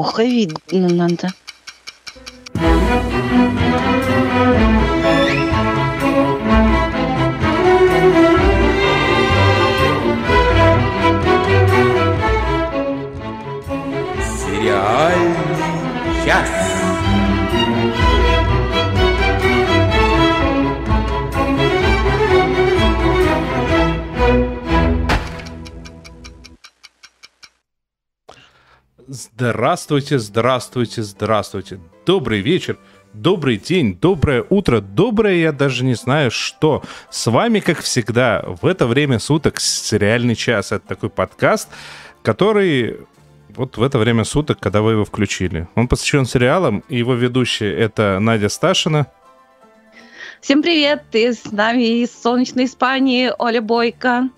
плохо видно надо. Здравствуйте, здравствуйте, здравствуйте. Добрый вечер, добрый день, доброе утро, доброе я даже не знаю что. С вами, как всегда, в это время суток сериальный час. Это такой подкаст, который вот в это время суток, когда вы его включили. Он посвящен сериалам, и его ведущие это Надя Сташина. Всем привет! И с нами из солнечной Испании Оля Бойко.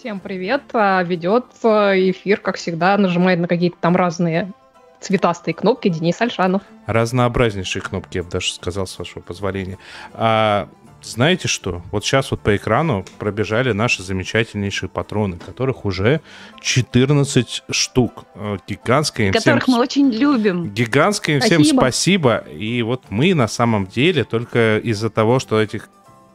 Всем привет! А, Ведет а, эфир, как всегда, нажимает на какие-то там разные цветастые кнопки Денис Альшанов. Разнообразнейшие кнопки, я бы даже сказал, с вашего позволения. А знаете что? Вот сейчас вот по экрану пробежали наши замечательнейшие патроны, которых уже 14 штук. Э, Гигантское им Которых всем... мы очень любим. Гигантское им всем Спасибо. спасибо. И вот мы на самом деле только из-за того, что этих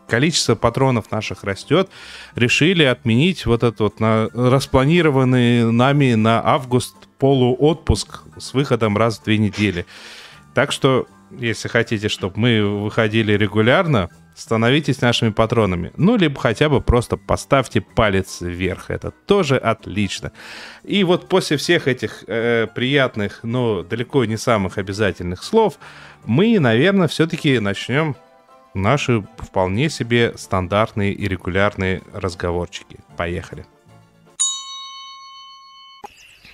количество патронов наших растет, решили отменить вот этот вот на, распланированный нами на август полуотпуск с выходом раз в две недели. Так что, если хотите, чтобы мы выходили регулярно, становитесь нашими патронами. Ну, либо хотя бы просто поставьте палец вверх. Это тоже отлично. И вот после всех этих э, приятных, но далеко не самых обязательных слов, мы, наверное, все-таки начнем наши вполне себе стандартные и регулярные разговорчики. Поехали.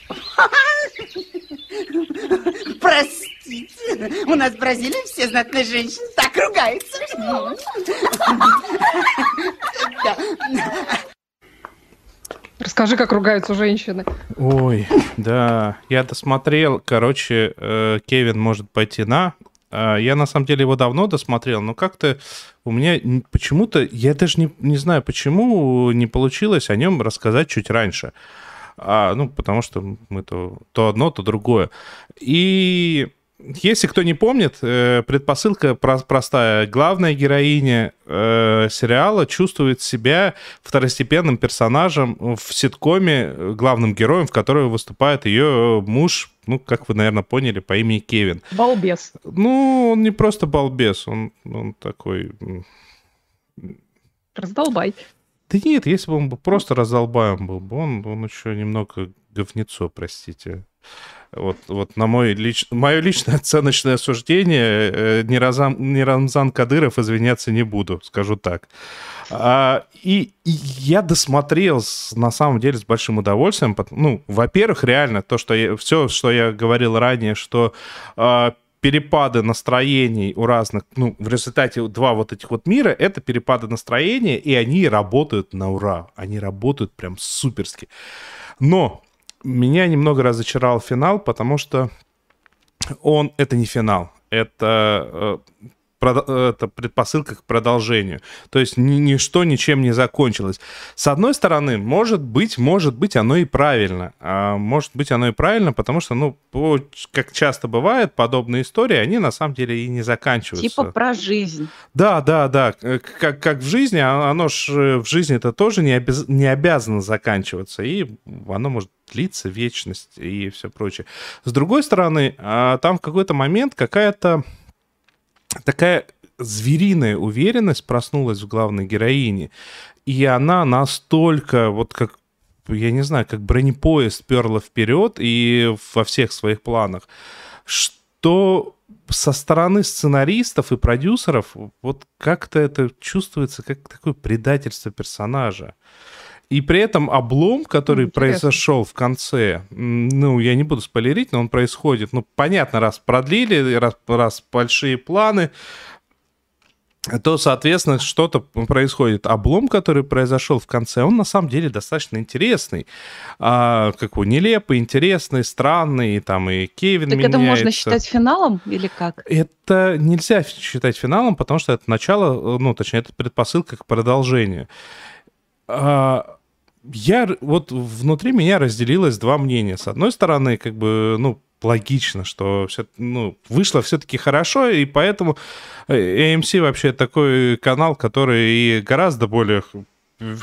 Простите, у нас в Бразилии все знатные женщины так ругаются. Расскажи, как ругаются женщины. Ой, да, я досмотрел. Короче, э, Кевин может пойти на. А, Я на самом деле его давно досмотрел, но как-то у меня почему-то, я даже не, не знаю, почему не получилось о нем рассказать чуть раньше. А, ну, потому что мы то, то одно, то другое. И если кто не помнит, э, предпосылка про- простая. Главная героиня э, сериала чувствует себя второстепенным персонажем в ситкоме, э, главным героем, в котором выступает ее муж, ну, как вы, наверное, поняли, по имени Кевин. Балбес. Ну, он не просто балбес, он, он такой... Раздолбай. Да нет, если бы он просто раздолбаем был бы, он, он еще немного говнецо, простите. Вот, вот на мой лич... мое личное оценочное суждение, э, ни, Разам... ни Рамзан Кадыров извиняться не буду, скажу так. А, и, и я досмотрел с- на самом деле с большим удовольствием. Ну, во-первых, реально то, что я, все, что я говорил ранее, что а, перепады настроений у разных, ну, в результате два вот этих вот мира, это перепады настроения, и они работают на ура. Они работают прям суперски. Но меня немного разочаровал финал, потому что он это не финал, это, э, это предпосылка к продолжению. То есть ни- ничто ничем не закончилось. С одной стороны, может быть, может быть, оно и правильно. А может быть, оно и правильно, потому что, ну, по- как часто бывает, подобные истории, они на самом деле и не заканчиваются. Типа про жизнь. Да, да, да. Э, Как, как в жизни, а- оно ж в жизни это тоже не, обяз- не обязано заканчиваться. И оно может длиться вечность и все прочее. С другой стороны, а, там в какой-то момент какая-то такая звериная уверенность проснулась в главной героине. И она настолько, вот как, я не знаю, как бронепоезд перла вперед и во всех своих планах, что со стороны сценаристов и продюсеров вот как-то это чувствуется как такое предательство персонажа. И при этом облом, который Интересно. произошел в конце, ну, я не буду спойлерить, но он происходит, ну, понятно, раз продлили, раз, раз большие планы, то, соответственно, что-то происходит. Облом, который произошел в конце, он на самом деле достаточно интересный. А, как бы нелепый, интересный, странный, там и Кевин Так это можно меняется. считать финалом или как? Это нельзя считать финалом, потому что это начало, ну, точнее, это предпосылка к продолжению. А, я вот внутри меня разделилось два мнения. С одной стороны, как бы, ну, логично, что все, ну, вышло все-таки хорошо, и поэтому э, AMC вообще такой канал, который и гораздо более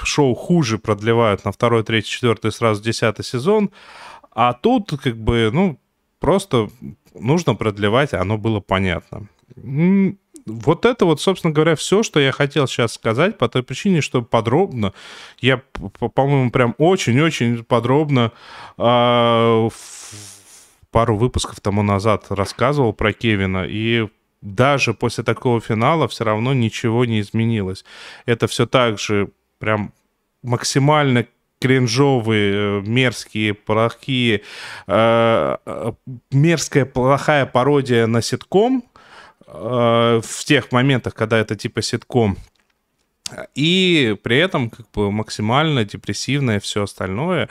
шоу хуже продлевают на второй, третий, четвертый, сразу десятый сезон, а тут как бы, ну, просто нужно продлевать, оно было понятно. Вот это вот, собственно говоря, все, что я хотел сейчас сказать, по той причине, что подробно, я, по-моему, прям очень-очень подробно э, пару выпусков тому назад рассказывал про Кевина, и даже после такого финала все равно ничего не изменилось. Это все так же прям максимально кринжовые, э, мерзкие, плохие, э, э, мерзкая, плохая пародия на ситком э, в тех моментах, когда это типа ситком. И при этом как бы максимально депрессивное все остальное.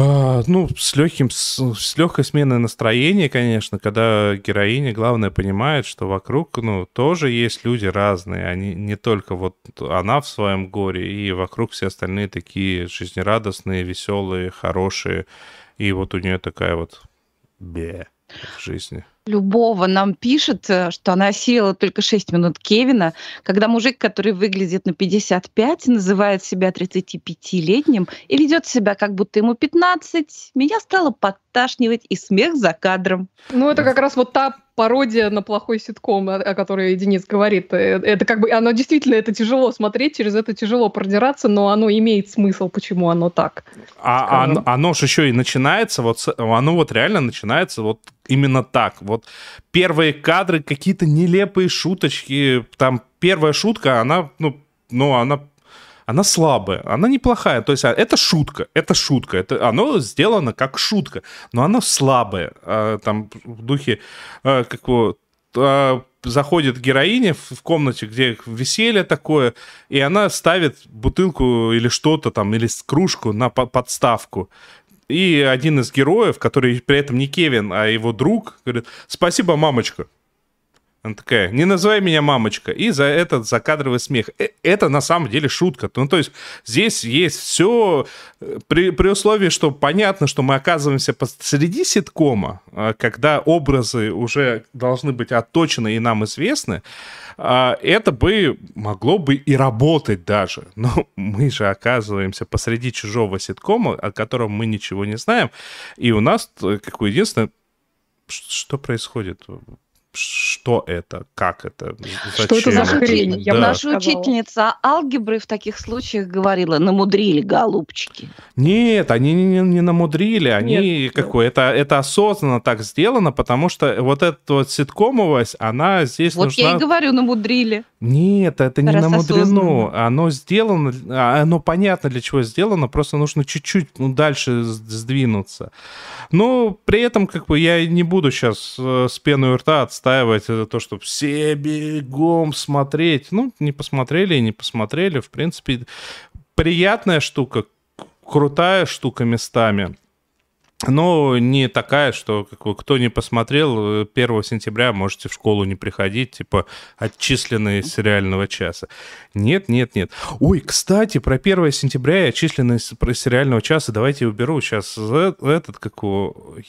А, ну, с легким, с, с легкой сменой настроения, конечно, когда героиня, главное, понимает, что вокруг, ну, тоже есть люди разные, они не только вот она в своем горе, и вокруг все остальные такие жизнерадостные, веселые, хорошие, и вот у нее такая вот бе в жизни любого нам пишет, э, что она осилила только 6 минут Кевина, когда мужик, который выглядит на 55, называет себя 35-летним и ведет себя, как будто ему 15, меня стало подташнивать и смех за кадром. Ну, это как раз вот та пародия на плохой ситком, о, о которой Денис говорит. Э, это как бы, оно действительно, это тяжело смотреть, через это тяжело продираться, но оно имеет смысл, почему оно так. А оно, оно же еще и начинается, вот, оно вот реально начинается вот именно так. Вот первые кадры, какие-то нелепые шуточки, там первая шутка, она, ну, ну, она она слабая, она неплохая. То есть а, это шутка, это шутка, это, оно сделано как шутка, но оно слабое. А, там в духе а, какого заходит героиня в комнате, где веселье такое, и она ставит бутылку или что-то там, или кружку на подставку. И один из героев, который при этом не Кевин, а его друг, говорит, спасибо, мамочка. Она такая, не называй меня мамочка. И за этот закадровый смех. Э, это на самом деле шутка. Ну, то есть здесь есть все э, при, при условии, что понятно, что мы оказываемся посреди ситкома, а, когда образы уже должны быть отточены и нам известны, а, это бы могло бы и работать даже. Но мы же оказываемся посреди чужого ситкома, о котором мы ничего не знаем. И у нас, э, как единственное, что происходит? Что это, как это, зачем Что это за хрень? Я да. Наша учительница алгебры в таких случаях говорила, намудрили голубчики. Нет, они не, не намудрили, они Нет. какой, это, это осознанно так сделано, потому что вот эта вот ситкомовость, она здесь вот нужна... я и говорю, намудрили. Нет, это не Раз намудрено. Осознанно. Оно сделано, а, оно понятно для чего сделано, просто нужно чуть-чуть ну, дальше сдвинуться. Но при этом как бы я не буду сейчас э, с пеной у рта отстаивать то, что все бегом смотреть. Ну, не посмотрели и не посмотрели. В принципе, приятная штука, крутая штука местами. Но не такая, что как, кто не посмотрел, 1 э, сентября можете в школу не приходить, типа отчисленные с сериального часа. Нет, нет, нет. Ой, кстати, про 1 сентября и отчисленные с сериального часа давайте уберу сейчас этот, как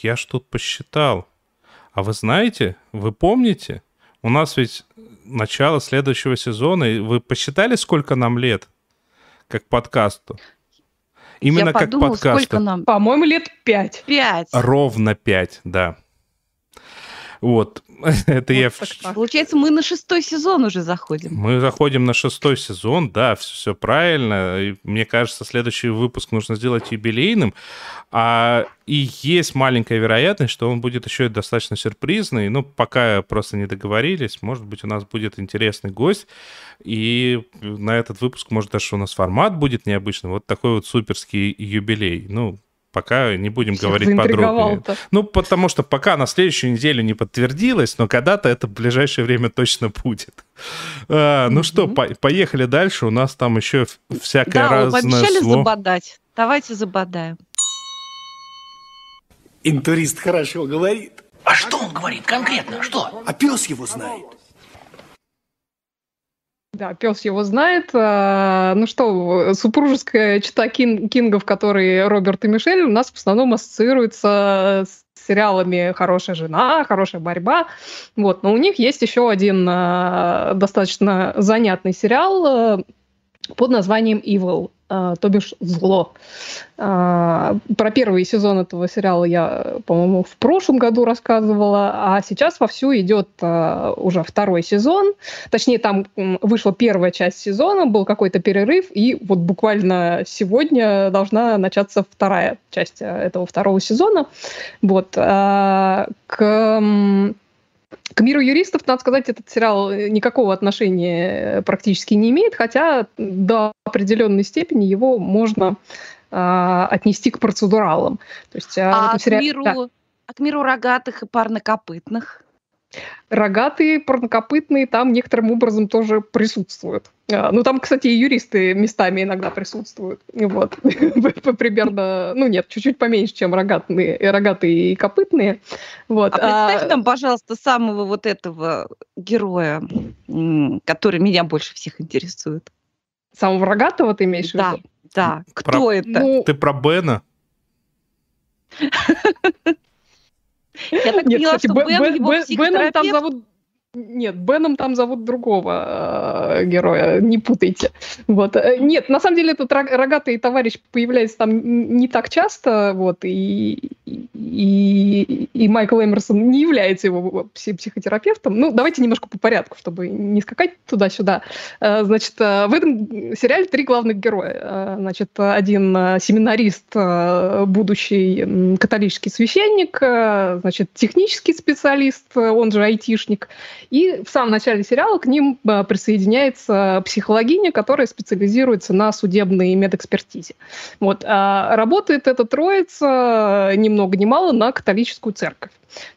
я что-то посчитал. А вы знаете, вы помните, у нас ведь начало следующего сезона, и вы посчитали, сколько нам лет, как подкасту? Именно я как подумала, подкаст. Сколько нам? По-моему, лет пять. Пять. Ровно пять, да. Вот. Это я... Получается, мы на шестой сезон уже заходим. Мы заходим на шестой сезон, да, все, все правильно. И мне кажется, следующий выпуск нужно сделать юбилейным. А, и есть маленькая вероятность, что он будет еще и достаточно сюрпризный. Ну, пока просто не договорились. Может быть, у нас будет интересный гость. И на этот выпуск, может, даже у нас формат будет необычный. Вот такой вот суперский юбилей. Ну, пока не будем Всех говорить подробнее. Ну, потому что пока на следующую неделю не подтвердилось, но когда-то это в ближайшее время точно будет. А, ну mm-hmm. что, по- поехали дальше. У нас там еще всякое да, разное обещали зло. забодать. Давайте забодаем. Интурист хорошо говорит. А что он говорит конкретно? Что? А пес его знает. Да, пес его знает. А, ну что, супружеская чита Кин, Кингов, который Роберт и Мишель, у нас в основном ассоциируется с сериалами «Хорошая жена», «Хорошая борьба». Вот. Но у них есть еще один э, достаточно занятный сериал э, под названием «Evil». А, то бишь зло. А, про первый сезон этого сериала я, по-моему, в прошлом году рассказывала, а сейчас вовсю идет а, уже второй сезон. Точнее, там вышла первая часть сезона, был какой-то перерыв, и вот буквально сегодня должна начаться вторая часть этого второго сезона. Вот. К к миру юристов, надо сказать, этот сериал э, никакого отношения э, практически не имеет, хотя до определенной степени его можно э, отнести к процедуралам. То есть, а, а, сериале... к миру, да. а к миру рогатых и парнокопытных? Рогатые, парнокопытные там некоторым образом тоже присутствуют. А, ну, там, кстати, и юристы местами иногда присутствуют. Вот. Примерно, ну нет, чуть-чуть поменьше, чем рогатые, рогатые и копытные. Вот. А представь а нам, пожалуйста, самого вот этого героя, который меня больше всех интересует. Самого рогатого ты имеешь да, в виду? Да, кто про... это? Ну... Ты про Бена? Я так поняла, что Бен, его Беном там зовут нет, Беном там зовут другого э, героя, не путайте. Вот. Э, нет, на самом деле этот рогатый товарищ появляется там не так часто, вот, и, и, и Майкл Эмерсон не является его психотерапевтом. Ну, давайте немножко по порядку, чтобы не скакать туда-сюда. Э, значит, э, в этом сериале три главных героя. Значит, один семинарист, будущий католический священник, значит, технический специалист, он же айтишник, и в самом начале сериала к ним э, присоединяется психологиня, которая специализируется на судебной медэкспертизе. Вот. А работает эта троица ни много ни мало на католическую церковь.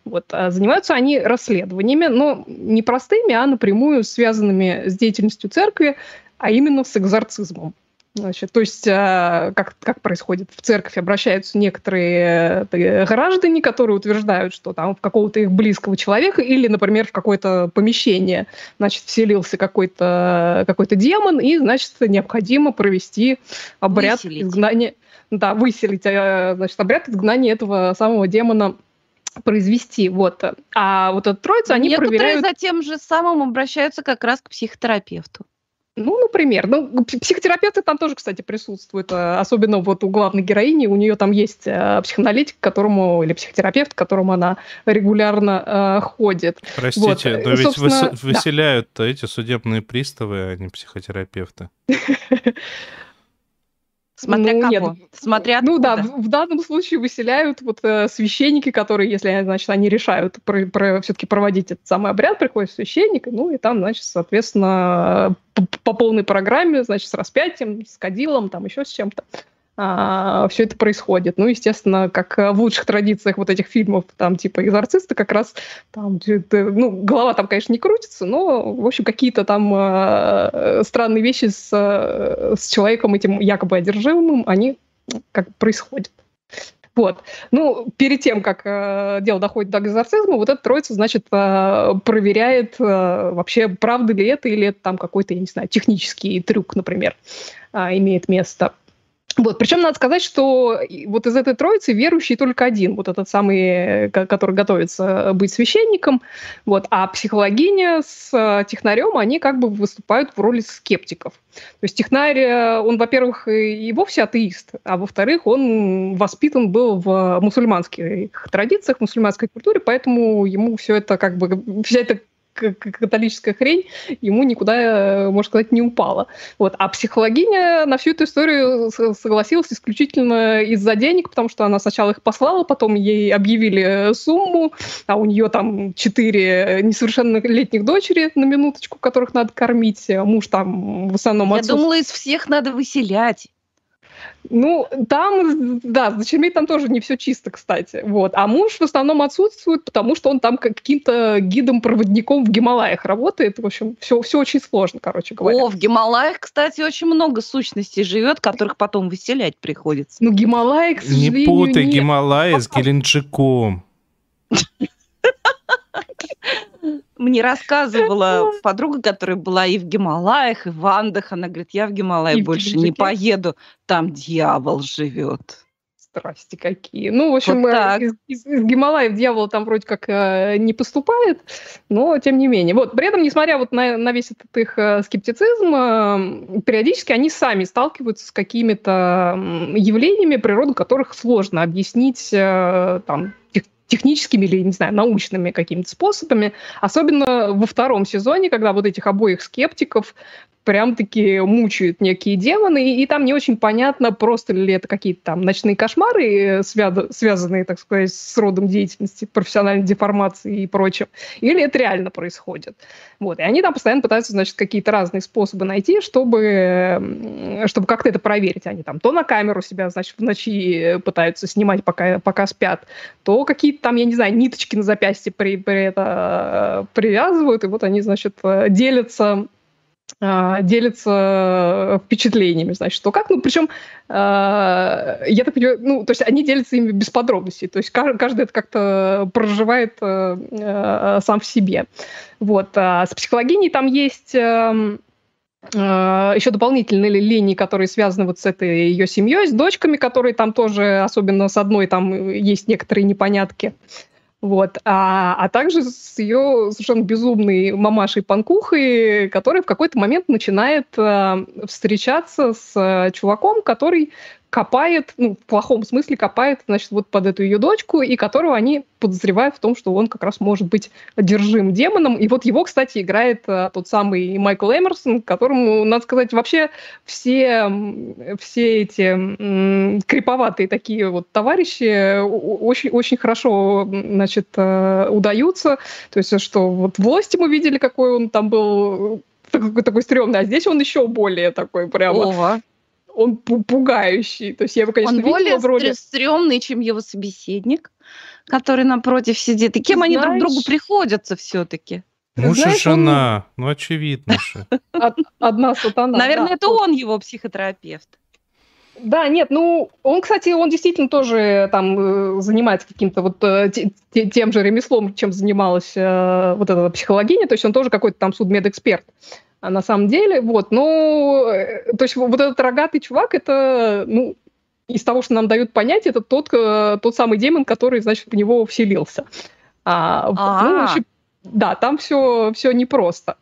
Вот. А занимаются они расследованиями, но не простыми, а напрямую связанными с деятельностью церкви, а именно с экзорцизмом. Значит, то есть а, как, как происходит в церковь, обращаются некоторые э, граждане, которые утверждают, что там в какого-то их близкого человека или, например, в какое-то помещение, значит, вселился какой-то какой демон, и, значит, необходимо провести обряд выселить. изгнания. Да, выселить, э, значит, обряд изгнания этого самого демона произвести. Вот. А вот эта троица, они Некоторые проверяют... за тем же самым обращаются как раз к психотерапевту. Ну, например. Ну, психотерапевты там тоже, кстати, присутствуют. Э, особенно вот у главной героини. У нее там есть э, психоаналитик, которому, или психотерапевт, к которому она регулярно э, ходит. Простите, вот. но ведь Собственно, выселяют да. эти судебные приставы, а не психотерапевты. Смотря ну, кого. Нет. Смотря Ну да, в, в данном случае выселяют вот э, священники, которые, если, значит, они решают про, про, все-таки проводить этот самый обряд, приходит священник, ну и там, значит, соответственно, по, по полной программе, значит, с распятием, с кадилом, там еще с чем-то а, все это происходит. Ну, естественно, как в лучших традициях вот этих фильмов, там, типа «Экзорциста», как раз там, ну, голова там, конечно, не крутится, но, в общем, какие-то там э, странные вещи с, с человеком этим якобы одержимым, они как происходят. Вот. Ну, перед тем, как э, дело доходит до экзорцизма, вот эта троица, значит, э, проверяет э, вообще, правда ли это, или это там какой-то, я не знаю, технический трюк, например, э, имеет место. Вот. Причем надо сказать, что вот из этой троицы верующий только один, вот этот самый, который готовится быть священником, вот, а психологиня с э, технарем, они как бы выступают в роли скептиков. То есть технарь, э, он, во-первых, и вовсе атеист, а во-вторых, он воспитан был в мусульманских традициях, в мусульманской культуре, поэтому ему все это как бы, вся эта католическая хрень ему никуда, э, можно сказать, не упала. Вот. А психологиня на всю эту историю согласилась исключительно из-за денег, потому что она сначала их послала, потом ей объявили сумму, а у нее там четыре несовершеннолетних дочери, на минуточку, которых надо кормить, муж там в основном Я думала, из всех надо выселять. Ну, там, да, с дочерьми там тоже не все чисто, кстати. Вот. А муж в основном отсутствует, потому что он там каким-то гидом-проводником в Гималаях работает. В общем, все, все очень сложно, короче говоря. О, в Гималаях, кстати, очень много сущностей живет, которых потом выселять приходится. Ну, Гималаи, к сожалению, Не путай нет. Гималаи с Геленджиком. Мне рассказывала подруга, которая была и в Гималаях, и в Андах. Она говорит, я в Гималай больше не поеду, там дьявол живет. Страсти какие. Ну, в общем, вот э, из, из, из Гималаев дьявол там вроде как э, не поступает, но тем не менее. Вот, при этом, несмотря вот на, на весь этот их э, скептицизм, э, периодически они сами сталкиваются с какими-то явлениями, природу которых сложно объяснить э, там техническими или, не знаю, научными какими-то способами. Особенно во втором сезоне, когда вот этих обоих скептиков прям-таки мучают некие демоны, и, и там не очень понятно, просто ли это какие-то там ночные кошмары, э, связ, связанные, так сказать, с родом деятельности, профессиональной деформации и прочим, или это реально происходит. Вот. И они там постоянно пытаются, значит, какие-то разные способы найти, чтобы, чтобы как-то это проверить. Они там то на камеру себя, значит, в ночи пытаются снимать, пока, пока спят, то какие-то там, я не знаю, ниточки на запястье при, при это э, привязывают, и вот они, значит, э, делятся делятся впечатлениями, значит, что как. Ну, причем, а, я так понимаю, ну, то есть они делятся ими без подробностей. То есть каждый это как-то проживает а, сам в себе. Вот. А с психологией там есть еще дополнительные линии, которые связаны вот с этой ее семьей, с дочками, которые там тоже, особенно с одной, там есть некоторые непонятки. Вот. А, а также с ее совершенно безумной мамашей-панкухой, которая в какой-то момент начинает э, встречаться с э, чуваком, который копает, ну, в плохом смысле копает, значит, вот под эту ее дочку, и которого они подозревают в том, что он как раз может быть одержим демоном. И вот его, кстати, играет а, тот самый Майкл Эмерсон, которому, надо сказать, вообще все, все эти м, криповатые такие вот товарищи очень, очень хорошо, значит, э, удаются. То есть, что вот власти мы видели, какой он там был такой, такой стрёмный, а здесь он еще более такой прямо... Ого он пугающий. То есть я его, конечно, он более в роли... стрёмный, чем его собеседник, который напротив сидит. И кем Знаешь... они друг другу приходятся все-таки? Муж и жена. Он... Ну, очевидно же. Одна сатана. Наверное, это он его психотерапевт. Да, нет, ну, он, кстати, он действительно тоже там э, занимается каким-то вот э, тем же ремеслом, чем занималась э, вот эта психологиня, то есть он тоже какой-то там судмедэксперт. А на самом деле, вот, ну, э, то есть вот этот рогатый чувак, это, ну, из того, что нам дают понять, это тот, э, тот самый демон, который, значит, в него вселился. А, ну, вообще, да, там все, все непросто.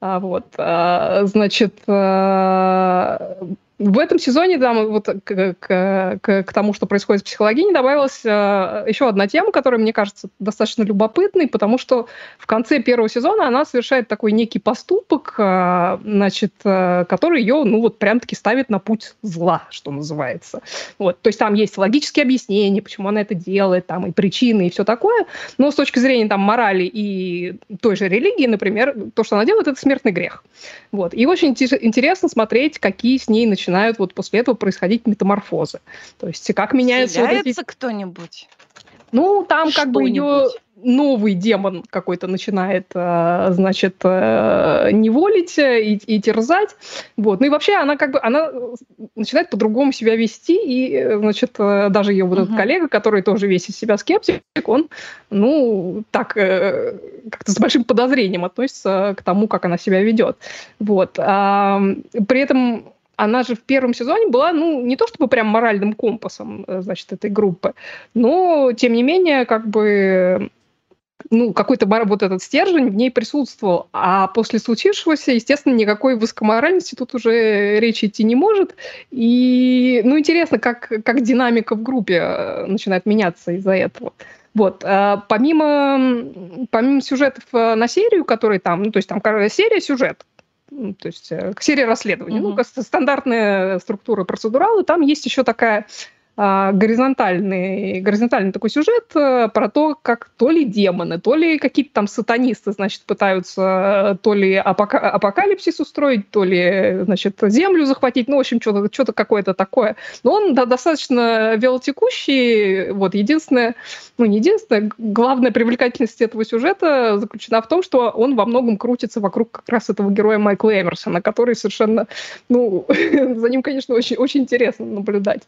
А, вот, а, значит, а, в этом сезоне, там, вот к, к, к, к тому, что происходит с психологией, добавилась э, еще одна тема, которая, мне кажется, достаточно любопытной, потому что в конце первого сезона она совершает такой некий поступок, э, значит, э, который ее, ну, вот прям-таки ставит на путь зла, что называется. Вот, то есть там есть логические объяснения, почему она это делает, там и причины, и все такое, но с точки зрения там морали и той же религии, например, то, что она делает, это смертный грех. Вот, и очень интересно смотреть, какие с ней начинают начинают вот после этого происходить метаморфозы. То есть как меняются... вот эти... кто-нибудь? Ну, там как бы ее новый демон какой-то начинает, э, значит, э, неволить и, и терзать. Вот. Ну и вообще она как бы, она начинает по-другому себя вести, и, значит, э, даже ее вот uh-huh. этот коллега, который тоже весь из себя скептик, он, ну, так, как-то с большим подозрением относится к тому, как она себя ведет. Вот. При этом она же в первом сезоне была, ну, не то чтобы прям моральным компасом, э, значит, этой группы, но, тем не менее, как бы ну, какой-то вот этот стержень в ней присутствовал. А после случившегося, естественно, никакой высокоморальности тут уже речи идти не может. И, ну, интересно, как, как динамика в группе э, начинает меняться из-за этого. Вот. А помимо, помимо сюжетов э, на серию, которые там, ну, то есть там серия сюжет, ну, то есть э, к серии расследований. Mm-hmm. Ну, стандартная структура процедурала. Там есть еще такая горизонтальный, горизонтальный такой сюжет э, про то, как то ли демоны, то ли какие-то там сатанисты, значит, пытаются э, то ли апока- апокалипсис устроить, то ли, значит, землю захватить, ну, в общем, что-то, что-то какое-то такое. Но он да, достаточно велотекущий. Вот, единственное, ну, не единственное, главная привлекательность этого сюжета заключена в том, что он во многом крутится вокруг как раз этого героя Майкла Эмерсона, который совершенно, ну, за ним, конечно, очень, очень интересно наблюдать.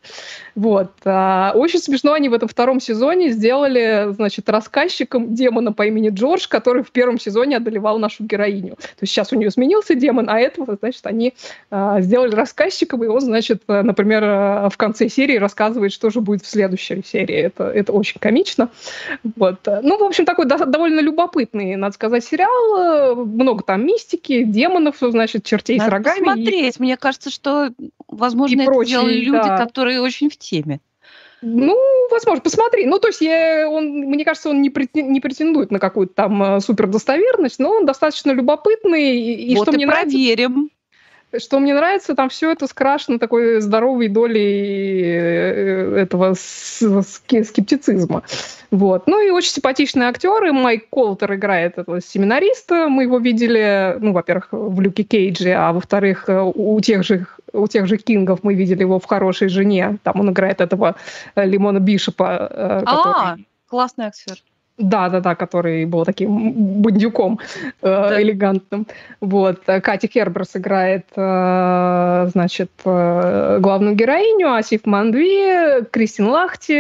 Вот. Вот. А, очень смешно они в этом втором сезоне сделали, значит, рассказчиком демона по имени Джордж, который в первом сезоне одолевал нашу героиню. То есть сейчас у нее сменился демон, а этого, значит, они а, сделали рассказчиком, и он, значит, например, а, в конце серии рассказывает, что же будет в следующей серии. Это, это очень комично. Вот. Ну, в общем, такой до- довольно любопытный, надо сказать, сериал. Много там мистики, демонов, значит, чертей Надо с рогами. и- посмотреть. Мне кажется, что, возможно, и это прочие, делали люди, да. которые очень в теме. Ну, возможно, посмотри. Ну, то есть, я, он, мне кажется, он не, не претендует на какую-то там э, супердостоверность, но он достаточно любопытный. И, и вот что и мне нравится, проверим. Что мне нравится, там все это скрашено такой здоровой долей э, этого с- ски- скептицизма. Вот. Ну и очень симпатичные актеры. Майк Колтер играет этого семинариста. Мы его видели, ну, во-первых, в Люке Кейдже, а во-вторых, э, у тех же у тех же Кингов мы видели его в «Хорошей жене». Там он играет этого э, Лимона Бишопа. э, А, который- классный актер. Да, да, да, который был таким бандюком э, элегантным. Вот. э, Катя Керберс играет, э, значит, э, главную героиню, Асиф Мандви, Кристин Лахти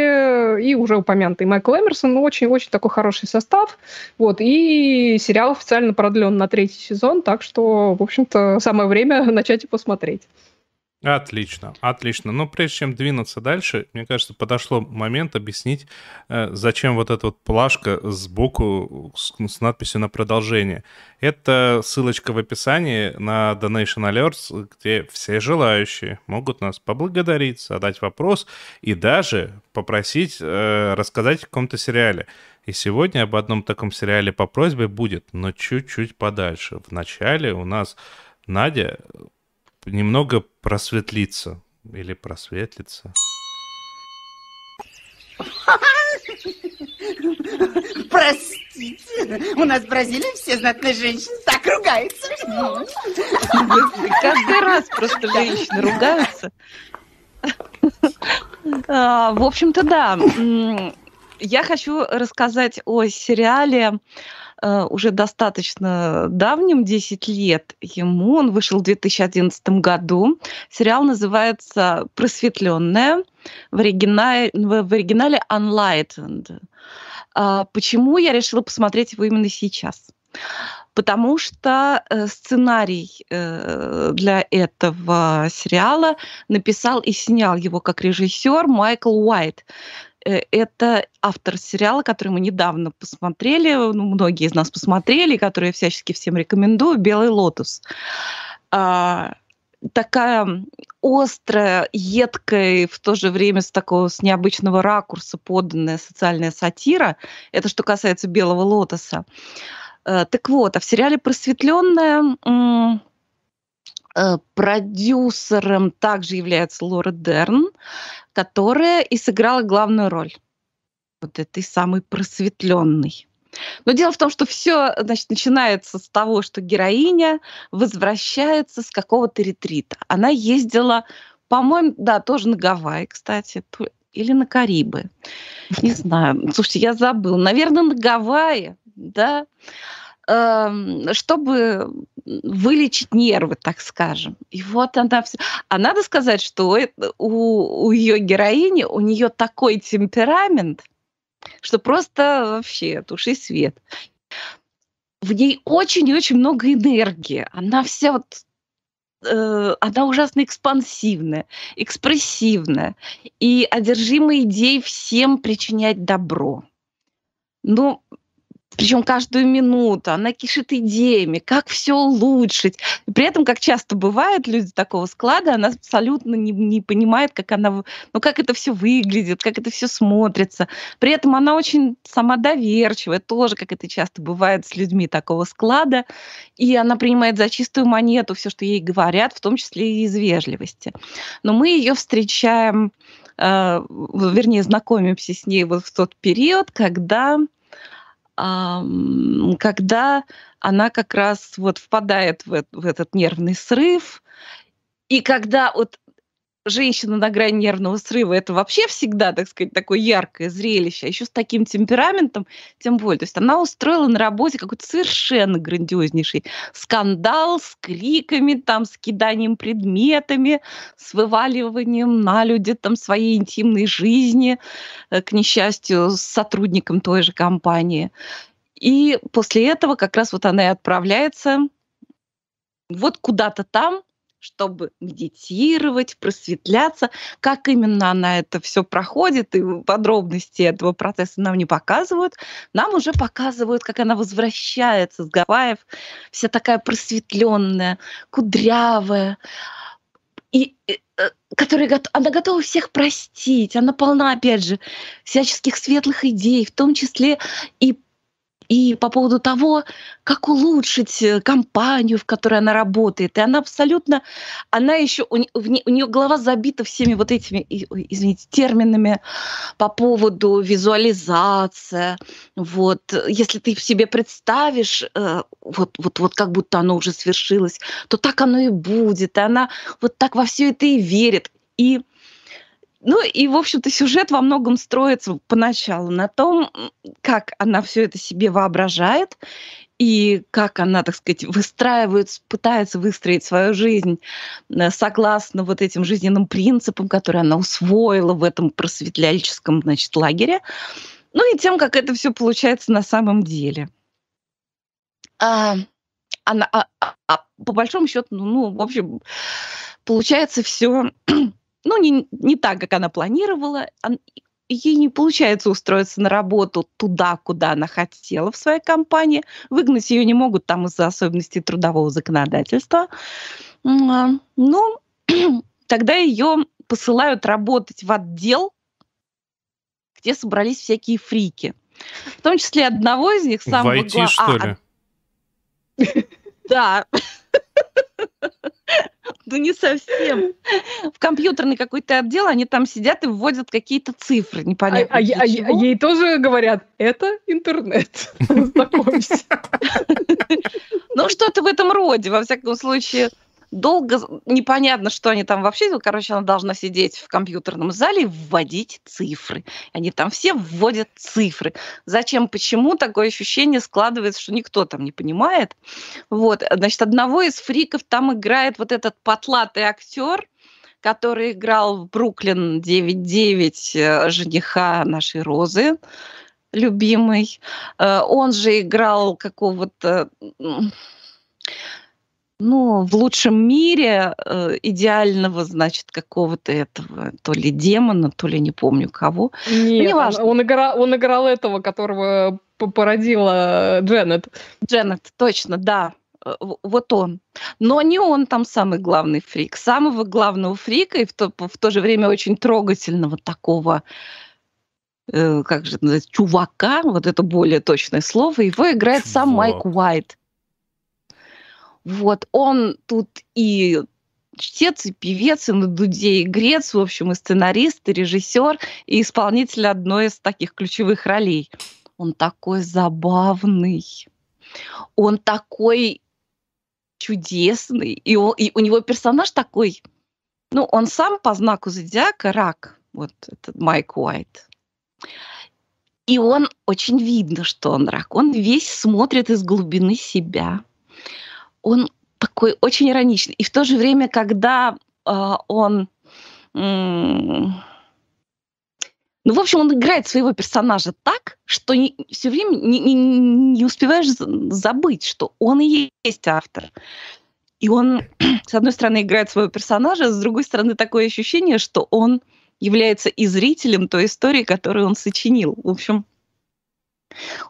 и уже упомянутый Майкл Эмерсон. Ну, Очень-очень такой хороший состав. Вот. И сериал официально продлен на третий сезон, так что, в общем-то, самое время начать его смотреть. Отлично, отлично. Но прежде чем двинуться дальше, мне кажется, подошло момент объяснить, э, зачем вот эта вот плашка сбоку с, с надписью на продолжение. Это ссылочка в описании на Donation Alerts, где все желающие могут нас поблагодарить, задать вопрос и даже попросить э, рассказать о каком-то сериале. И сегодня об одном таком сериале по просьбе будет, но чуть-чуть подальше. В начале у нас Надя немного просветлиться или просветлиться. Простите, у нас в Бразилии все знатные женщины так ругаются. Каждый раз просто женщины ругаются. А, В общем-то, да. Я хочу рассказать о сериале уже достаточно давнем, 10 лет ему. Он вышел в 2011 году. Сериал называется «Просветленная». В оригинале, в оригинале «Unlightened». А Почему я решила посмотреть его именно сейчас? Потому что э, сценарий э, для этого сериала написал и снял его как режиссер Майкл Уайт. Э, Это автор сериала, который мы недавно посмотрели, ну, многие из нас посмотрели, который я всячески всем рекомендую, «Белый лотос». А, такая острая, едкая, и в то же время с такого с необычного ракурса поданная социальная сатира. Это что касается «Белого лотоса». Э, Так вот, а в сериале «Просветленная» э, продюсером также является Лора Дерн, которая и сыграла главную роль вот этой самой просветленной. Но дело в том, что все значит, начинается с того, что героиня возвращается с какого-то ретрита. Она ездила, по-моему, да, тоже на Гавайи, кстати, или на Карибы. Не знаю. Слушайте, я забыл. Наверное, на Гавайи, да, чтобы вылечить нервы, так скажем. И вот она все. А надо сказать, что у, у ее героини, у нее такой темперамент, что просто вообще туши свет. В ней очень и очень много энергии. Она вся вот э, она ужасно экспансивная, экспрессивная и одержима идеей всем причинять добро. Ну, причем каждую минуту она кишит идеями, как все улучшить. При этом, как часто бывает, люди такого склада, она абсолютно не, не понимает, как она, ну, как это все выглядит, как это все смотрится. При этом она очень самодоверчивая, тоже, как это часто бывает с людьми такого склада. И она принимает за чистую монету все, что ей говорят, в том числе и из вежливости. Но мы ее встречаем, э, вернее, знакомимся с ней вот в тот период, когда когда она как раз вот впадает в, эт- в этот нервный срыв, и когда вот женщина на грани нервного срыва, это вообще всегда, так сказать, такое яркое зрелище, а еще с таким темпераментом, тем более. То есть она устроила на работе какой-то совершенно грандиознейший скандал с криками, там, с киданием предметами, с вываливанием на люди там своей интимной жизни, э, к несчастью, с сотрудником той же компании. И после этого как раз вот она и отправляется вот куда-то там, чтобы медитировать, просветляться. Как именно она это все проходит, и подробности этого процесса нам не показывают. Нам уже показывают, как она возвращается с Гавайев, вся такая просветленная, кудрявая, и, и э, которая она готова всех простить, она полна, опять же, всяческих светлых идей, в том числе и и по поводу того, как улучшить э, компанию, в которой она работает. И она абсолютно, она еще, у, у нее голова забита всеми вот этими, извините, терминами по поводу визуализация. Вот, если ты себе представишь, э, вот, вот, вот как будто оно уже свершилось, то так оно и будет. И она вот так во все это и верит. И ну и, в общем-то, сюжет во многом строится поначалу на том, как она все это себе воображает и как она, так сказать, выстраивает, пытается выстроить свою жизнь э, согласно вот этим жизненным принципам, которые она усвоила в этом просветляльческом, значит, лагере. Ну и тем, как это все получается на самом деле. А, она, а, а, а, по большому счету, ну, ну, в общем, получается все ну, не, не так, как она планировала. Ей не получается устроиться на работу туда, куда она хотела в своей компании. Выгнать ее не могут там из-за особенностей трудового законодательства. А, ну, тогда ее посылают работать в отдел, где собрались всякие фрики. В том числе одного из них самого... В IT, что а, ли? Да. Ну, не совсем. В компьютерный какой-то отдел, они там сидят и вводят какие-то цифры, непонятно. А, а, а, ей тоже говорят, это интернет. Знакомься. Ну, что-то в этом роде, во всяком случае долго непонятно, что они там вообще. Ну, короче, она должна сидеть в компьютерном зале и вводить цифры. Они там все вводят цифры. Зачем, почему такое ощущение складывается, что никто там не понимает. Вот, значит, одного из фриков там играет вот этот потлатый актер, который играл в Бруклин 9.9 э, жениха нашей Розы любимый. Э, он же играл какого-то ну, в лучшем мире э, идеального, значит, какого-то этого, то ли демона, то ли не помню кого. Нет, не важно. Он, играл, он играл этого, которого породила Дженнет. Дженнет, точно, да. Э, вот он. Но не он там самый главный фрик. Самого главного фрика и в то, в то же время очень трогательного такого э, как же называется, чувака, вот это более точное слово, его играет Чувак. сам Майк Уайт. Вот, он тут и чтец, и певец, и на дуде и грец, в общем, и сценарист, и режиссер, и исполнитель одной из таких ключевых ролей. Он такой забавный, он такой чудесный, и, он, и у него персонаж такой, ну, он сам по знаку зодиака рак, вот этот Майк Уайт. И он очень видно, что он рак. Он весь смотрит из глубины себя он такой очень ироничный. И в то же время, когда э, он... ну, в общем, он играет своего персонажа так, что не, все время не, не, не успеваешь забыть, что он и есть автор. И он, с одной стороны, играет своего персонажа, с другой стороны, такое ощущение, что он является и зрителем той истории, которую он сочинил. В общем,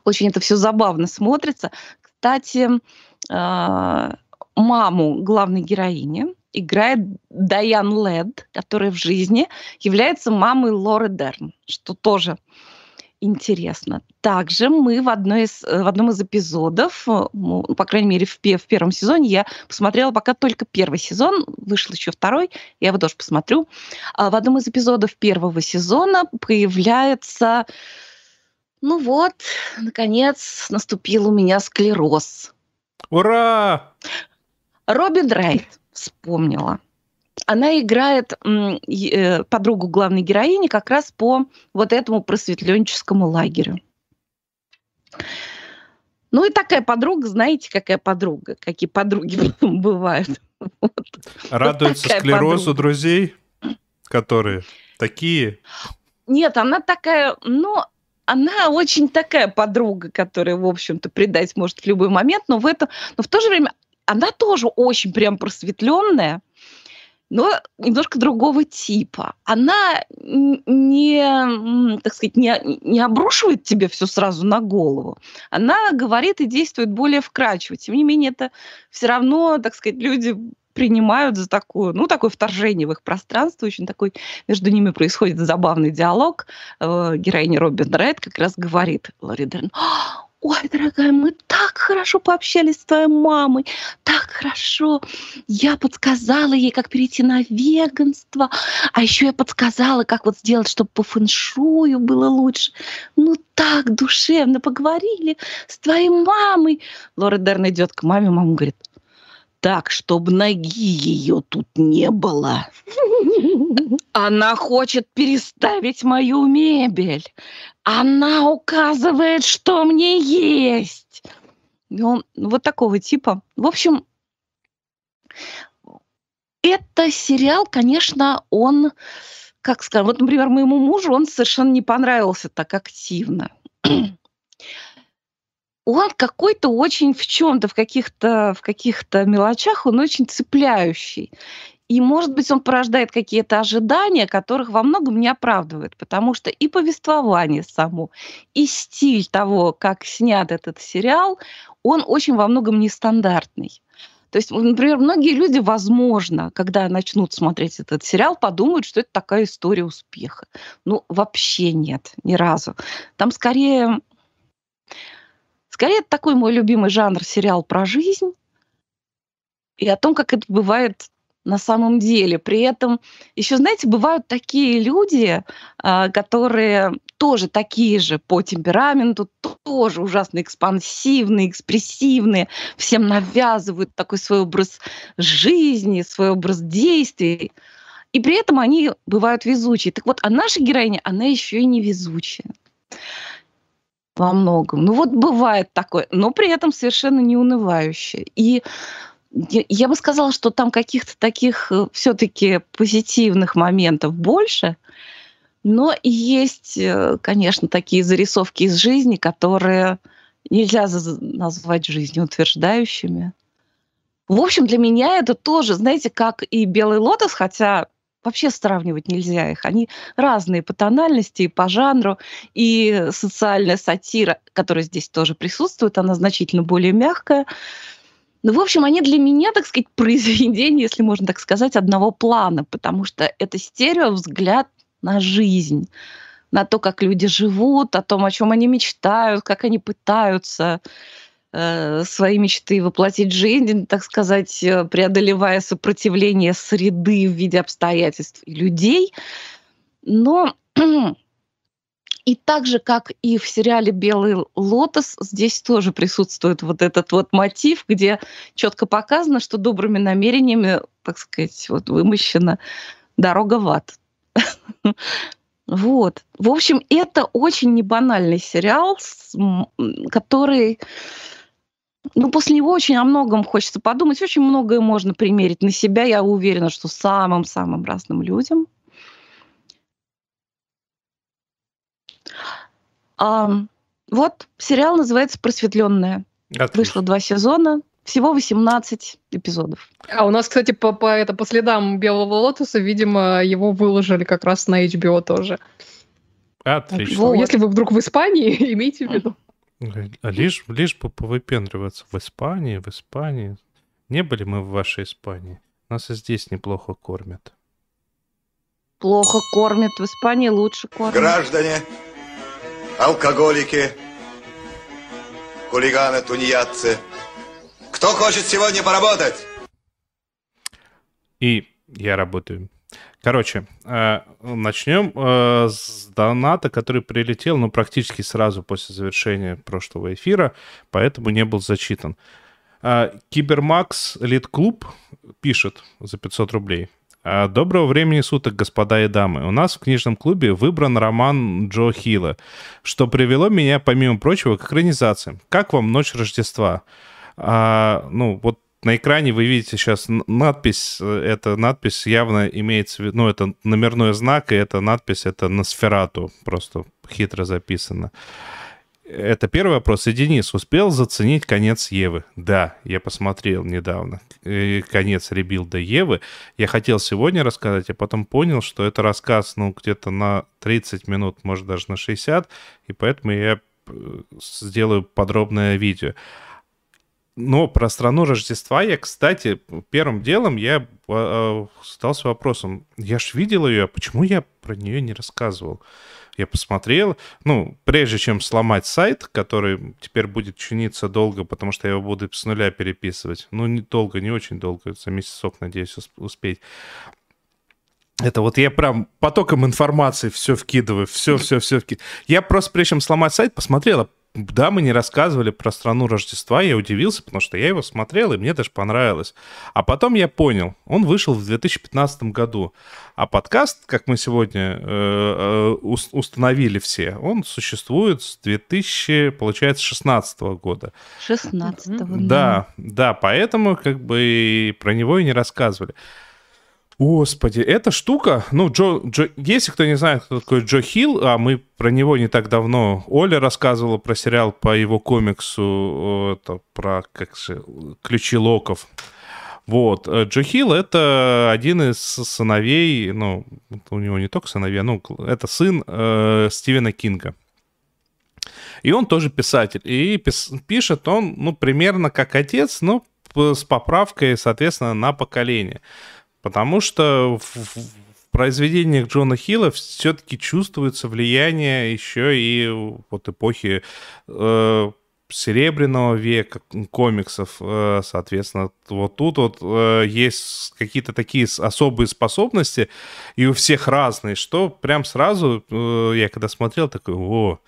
очень это все забавно смотрится. Кстати, маму главной героини играет Дайан Лед, которая в жизни является мамой Лоры Дерн, что тоже интересно. Также мы в, одной из, в одном из эпизодов, ну, по крайней мере, в, в первом сезоне, я посмотрела пока только первый сезон, вышел еще второй, я его тоже посмотрю. А в одном из эпизодов первого сезона появляется, ну вот, наконец наступил у меня склероз. Ура! Робин Райт вспомнила. она играет э, подругу главной героини как раз по вот этому просветленческому лагерю. Ну и такая подруга, знаете, какая подруга, какие подруги бывают. Вот. Радуется вот склерозу подруга. друзей, которые такие. Нет, она такая, ну, она очень такая подруга, которая, в общем-то, предать может в любой момент, но в этом, но в то же время она тоже очень прям просветленная, но немножко другого типа. Она не, так сказать, не, не обрушивает тебе все сразу на голову. Она говорит и действует более вкрадчиво. Тем не менее, это все равно, так сказать, люди принимают за такое, ну, такое вторжение в их пространство, очень такой, между ними происходит забавный диалог. Э, героиня Робин Райт как раз говорит Лори Дерн, ой, дорогая, мы так хорошо пообщались с твоей мамой, так хорошо. Я подсказала ей, как перейти на веганство, а еще я подсказала, как вот сделать, чтобы по фэншую было лучше. Ну так душевно поговорили с твоей мамой. Лора Дерн идет к маме, мама говорит, так, чтобы ноги ее тут не было. Она хочет переставить мою мебель. Она указывает, что мне есть. И он вот такого типа. В общем, это сериал, конечно, он, как сказать, вот, например, моему мужу он совершенно не понравился так активно он какой-то очень в чем-то, в каких-то в каких-то мелочах, он очень цепляющий. И, может быть, он порождает какие-то ожидания, которых во многом не оправдывает, потому что и повествование само, и стиль того, как снят этот сериал, он очень во многом нестандартный. То есть, например, многие люди, возможно, когда начнут смотреть этот сериал, подумают, что это такая история успеха. Ну, вообще нет, ни разу. Там скорее Скорее, это такой мой любимый жанр сериал про жизнь и о том, как это бывает на самом деле. При этом еще, знаете, бывают такие люди, а, которые тоже такие же по темпераменту, тоже ужасно экспансивные, экспрессивные, всем навязывают такой свой образ жизни, свой образ действий. И при этом они бывают везучие. Так вот, а наша героиня, она еще и не везучая во многом. Ну вот бывает такое, но при этом совершенно не унывающее. И я, бы сказала, что там каких-то таких э, все-таки позитивных моментов больше, но есть, э, конечно, такие зарисовки из жизни, которые нельзя назвать жизнеутверждающими. В общем, для меня это тоже, знаете, как и «Белый лотос», хотя вообще сравнивать нельзя их. Они разные по тональности и по жанру. И социальная сатира, которая здесь тоже присутствует, она значительно более мягкая. Ну, в общем, они для меня, так сказать, произведения, если можно так сказать, одного плана, потому что это стереовзгляд на жизнь, на то, как люди живут, о том, о чем они мечтают, как они пытаются свои мечты воплотить в жизнь, так сказать, э, преодолевая сопротивление среды в виде обстоятельств и людей. Но и так же, как и в сериале «Белый лотос», здесь тоже присутствует вот этот вот мотив, где четко показано, что добрыми намерениями, так сказать, вот вымощена дорога в ад. Вот. В общем, это очень небанальный сериал, который ну, после него очень о многом хочется подумать, очень многое можно примерить на себя. Я уверена, что самым-самым разным людям. А, вот сериал называется «Просветленная». Отлично. Вышло два сезона, всего 18 эпизодов. А у нас, кстати, по, по, это, по следам Белого Лотоса, видимо, его выложили как раз на HBO тоже. Отлично. Вот. Если вы вдруг в Испании, имейте в виду. А лишь, лишь бы повыпендриваться в Испании, в Испании. Не были мы в вашей Испании. Нас и здесь неплохо кормят. Плохо кормят. В Испании лучше кормят. Граждане, алкоголики, хулиганы, тунеядцы. Кто хочет сегодня поработать? И я работаю. Короче, э, начнем э, с доната, который прилетел, ну, практически сразу после завершения прошлого эфира, поэтому не был зачитан. Э, Кибермакс Лид Клуб пишет за 500 рублей. Доброго времени суток, господа и дамы. У нас в книжном клубе выбран роман Джо Хилла, что привело меня, помимо прочего, к экранизации. Как вам «Ночь Рождества»? А, ну, вот на экране вы видите сейчас надпись, э, эта надпись явно имеется в виду, ну, это номерной знак, и эта надпись, это Носферату, просто хитро записано. Это первый вопрос. И Денис, успел заценить конец Евы? Да, я посмотрел недавно. э, Конец ребилда Евы. Я хотел сегодня рассказать, а потом понял, что это рассказ, ну, где-то на 30 минут, может, даже на 60, и поэтому я э, сделаю подробное видео. Но про страну Рождества я, кстати, первым делом я задался вопросом, я ж видел ее, а почему я про нее не рассказывал? Я посмотрел, ну, прежде чем сломать сайт, который теперь будет чиниться долго, потому что я его буду с нуля переписывать. Ну, не долго, не очень долго, за месяцок, надеюсь, усп- успеть. Это вот я прям потоком информации все вкидываю, все, все, все вкидываю. Я просто, прежде чем сломать сайт, посмотрел, а да, мы не рассказывали про страну Рождества, я удивился, потому что я его смотрел, и мне даже понравилось. А потом я понял, он вышел в 2015 году. А подкаст, как мы сегодня э, э, ус- установили все, он существует с 2000, получается, 16 года. 16-го. Да, да, поэтому как бы и про него и не рассказывали. Господи, эта штука, ну, Джо, Джо, если кто не знает, кто такой Джо Хилл, а мы про него не так давно, Оля рассказывала про сериал по его комиксу, это, про, как же, «Ключи Локов». Вот, э, Джо Хилл — это один из сыновей, ну, у него не только сыновья, ну, это сын э, Стивена Кинга. И он тоже писатель. И пис- пишет он, ну, примерно как отец, но с поправкой, соответственно, на поколение. Потому что в, в- произведениях Джона Хилла все-таки чувствуется влияние еще и вот эпохи э, Серебряного века комиксов, э, соответственно, вот тут вот э, есть какие-то такие особые способности, и у всех разные, что прям сразу э, я когда смотрел, такой, о,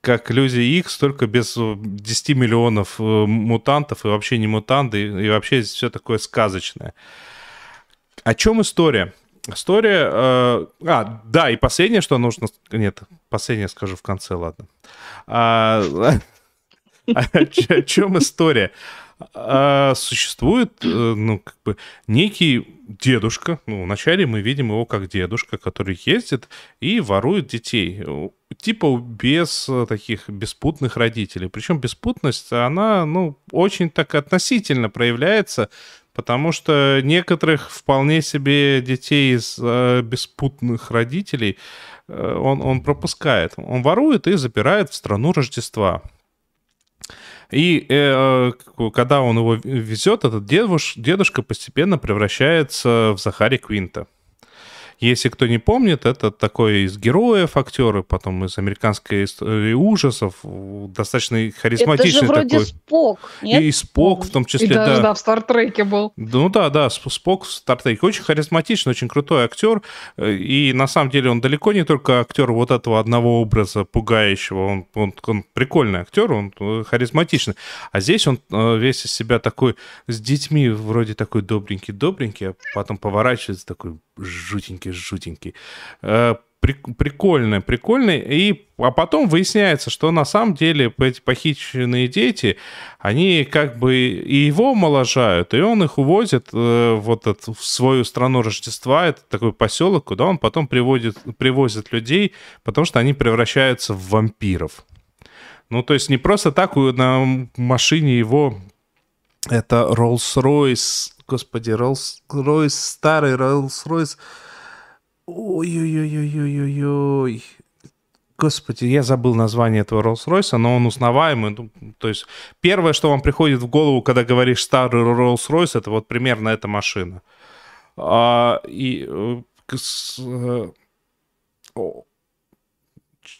как Люди X, только без э, 10 миллионов э, мутантов и вообще не мутанты, и вообще все такое сказочное. О чем история? История... э, а, да, и последнее, что нужно... Нет, последнее скажу в конце, ладно. А, о чем история? А, Существует, э, ну, как бы, некий дедушка, ну, вначале мы видим его как дедушка, который ездит и ворует детей. Типа без э, таких беспутных родителей. Причем беспутность, она, ну, очень так относительно проявляется, потому что некоторых вполне себе детей из э, беспутных родителей э, он, он пропускает. Он ворует и запирает в страну Рождества. И э, к- когда он его везет, этот дедуш- дедушка постепенно превращается в Захари Квинта. Если кто не помнит, это такой из героев актеры, потом из американской истории ужасов, достаточно Это же харизматичный вроде такой. Спок, нет? И Спок в том И числе, даже, да. да, в Стартреке был. Ну да, да, Сп- Спок в Стартеке. Очень харизматичный, очень крутой актер. И на самом деле он далеко не только актер вот этого одного образа пугающего. Он, он, он прикольный актер, он э, харизматичный. А здесь он э, весь из себя такой с детьми вроде такой добренький-добренький, а потом поворачивается такой жутенький-жутенький. Э, прик- Прикольный, прикольный. И, а потом выясняется, что на самом деле эти похищенные дети, они как бы и его омоложают, и он их увозит э, вот это, в свою страну Рождества, это такой поселок, куда он потом приводит, привозит людей, потому что они превращаются в вампиров. Ну, то есть не просто так на машине его это Rolls-Royce, господи, Rolls-Royce, старый Rolls-Royce. Ой-ой-ой-ой-ой-ой. Господи, я забыл название этого Rolls-Royce, но он узнаваемый. Ну, то есть первое, что вам приходит в голову, когда говоришь старый Rolls-Royce, это вот примерно эта машина. А, и э, э,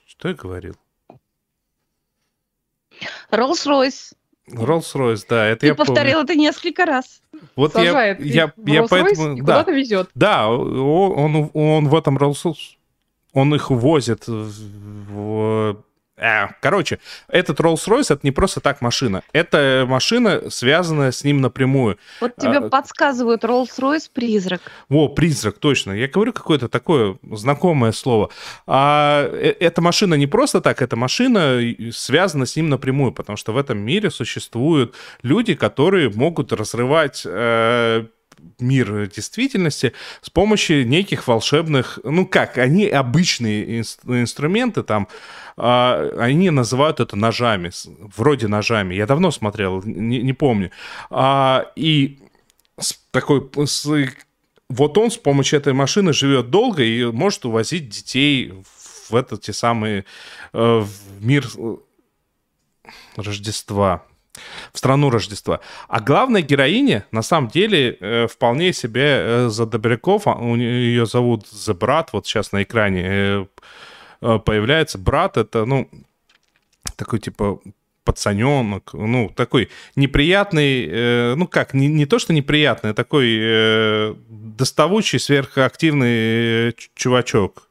что я говорил? Rolls-Royce. Rolls-Royce, да, это Ты я помню. повторил это несколько раз. Вот я, Сажает я, я Rolls-Royce поэтому, и да, куда-то везет. да, он, он, он в этом Rolls он их возит в, в- короче, этот Rolls-Royce это не просто так машина. Это машина, связанная с ним напрямую. Вот тебе А, подсказывают Rolls-Royce призрак. Во, призрак, точно. Я говорю какое-то такое знакомое слово. А э- эта машина не просто так, эта машина связана с ним напрямую, потому что в этом мире существуют люди, которые могут разрывать э, мир действительности с помощью неких волшебных, ну как, они обычные инс- инструменты там, а, они называют это ножами, вроде ножами. Я давно смотрел, не, не помню. А, и с такой с- вот он с помощью этой машины живет долго и может увозить детей в этот те самые э, в мир э, Рождества, в страну Рождества. А главная героиня, на самом деле, э, вполне себе э, за добряков, а ее зовут The Брат, вот сейчас на экране э, появляется. Брат это, ну, такой типа пацаненок, ну, такой неприятный, э, ну как, не, не то, что неприятный, а такой э, доставучий, сверхактивный чувачок.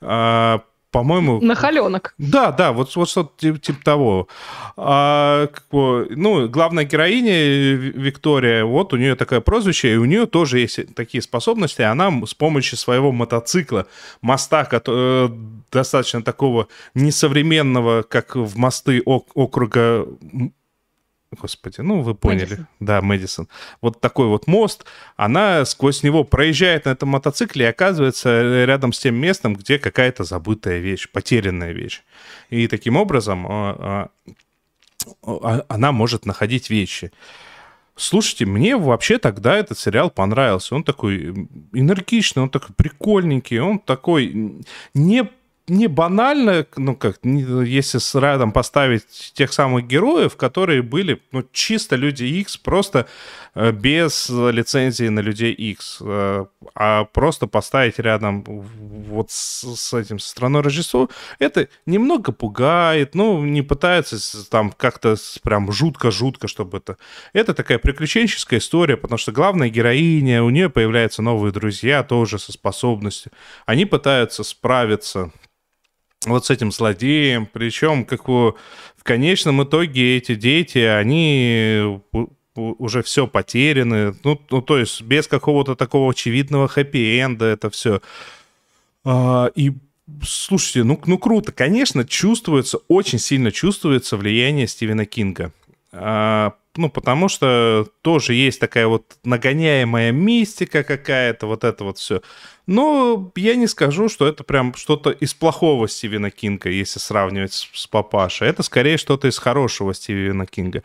А, по-моему... Нахаленок. Да, да, вот, вот что-то типа, типа того. А, как бы, ну, главная героиня э, Ви- Виктория, вот у нее такое прозвище, и у нее тоже есть такие способности. Она с помощью своего мотоцикла, моста, кото- э, достаточно такого несовременного, как в мосты ок- округа... Господи, ну вы поняли. Мэдисон. Да, Мэдисон. Вот такой вот мост. Она сквозь него проезжает на этом мотоцикле и оказывается рядом с тем местом, где какая-то забытая вещь, потерянная вещь. И таким образом а, а, а, она может находить вещи. Слушайте, мне вообще тогда этот сериал понравился. Он такой энергичный, он такой прикольненький, он такой не не банально, ну как, если с рядом поставить тех самых героев, которые были, ну, чисто Люди X, просто э, без лицензии на Людей X, э, а просто поставить рядом вот с, с этим со страной Рождества, это немного пугает, ну, не пытается там как-то прям жутко-жутко, чтобы это... Это такая приключенческая история, потому что главная героиня, у нее появляются новые друзья тоже со способностью. Они пытаются справиться вот с этим злодеем, причем как в конечном итоге эти дети, они уже все потеряны, ну, ну, то есть без какого-то такого очевидного хэппи-энда это все. и слушайте, ну, ну круто, конечно, чувствуется, очень сильно чувствуется влияние Стивена Кинга. А, ну, потому что тоже есть такая вот нагоняемая мистика какая-то, вот это вот все. Но я не скажу, что это прям что-то из плохого Стивена Кинга, если сравнивать с, с папашей. Это скорее что-то из хорошего Стивена Кинга.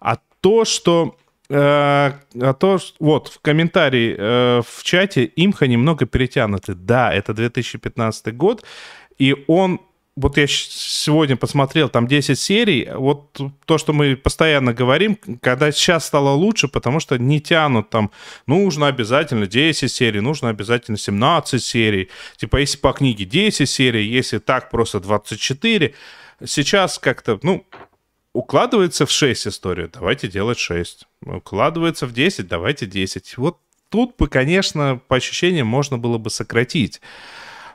А то, что... э, а то, вот, в комментарии э, в чате имха немного перетянуты. Да, это 2015 год, и он вот я сегодня посмотрел, там 10 серий, вот то, что мы постоянно говорим, когда сейчас стало лучше, потому что не тянут там, нужно обязательно 10 серий, нужно обязательно 17 серий, типа если по книге 10 серий, если так просто 24, сейчас как-то, ну, укладывается в 6 история, давайте делать 6. Укладывается в 10, давайте 10. Вот тут бы, конечно, по ощущениям можно было бы сократить.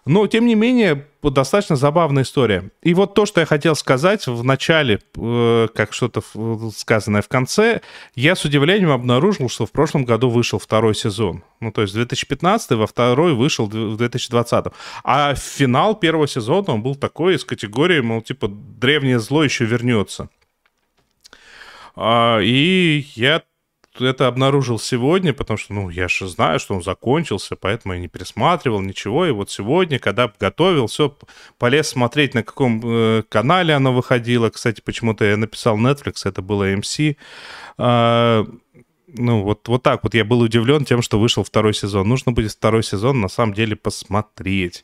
Но, тем не менее, достаточно забавная история. И вот то, что я хотел сказать в начале, э, как что-то в- сказанное в конце, я с удивлением обнаружил, что в прошлом году вышел второй сезон. Ну, то есть 2015 во второй вышел в 2020. А финал первого сезона, он был такой из категории, мол, типа, древнее зло еще вернется. А, И я это обнаружил сегодня, потому что, ну, я же знаю, что он закончился, поэтому я не пересматривал ничего. И вот сегодня, когда готовил, все, полез смотреть, на каком э, канале оно выходило. Кстати, почему-то я написал Netflix, это было AMC. А, ну, вот, вот так вот я был удивлен тем, что вышел второй сезон. Нужно будет второй сезон на самом деле посмотреть.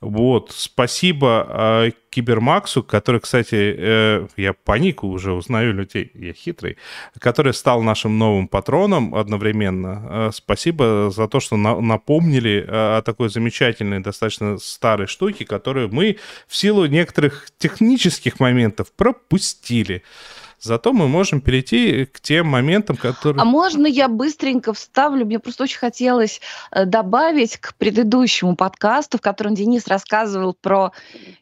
Вот, спасибо э, Кибермаксу, который, кстати, э, я по нику уже узнаю людей, я хитрый, который стал нашим новым патроном одновременно. Э, спасибо за то, что на- напомнили э, о такой замечательной, достаточно старой штуке, которую мы в силу некоторых технических моментов пропустили. Зато мы можем перейти к тем моментам, которые... А можно я быстренько вставлю? Мне просто очень хотелось э, добавить к предыдущему подкасту, в котором Денис рассказывал про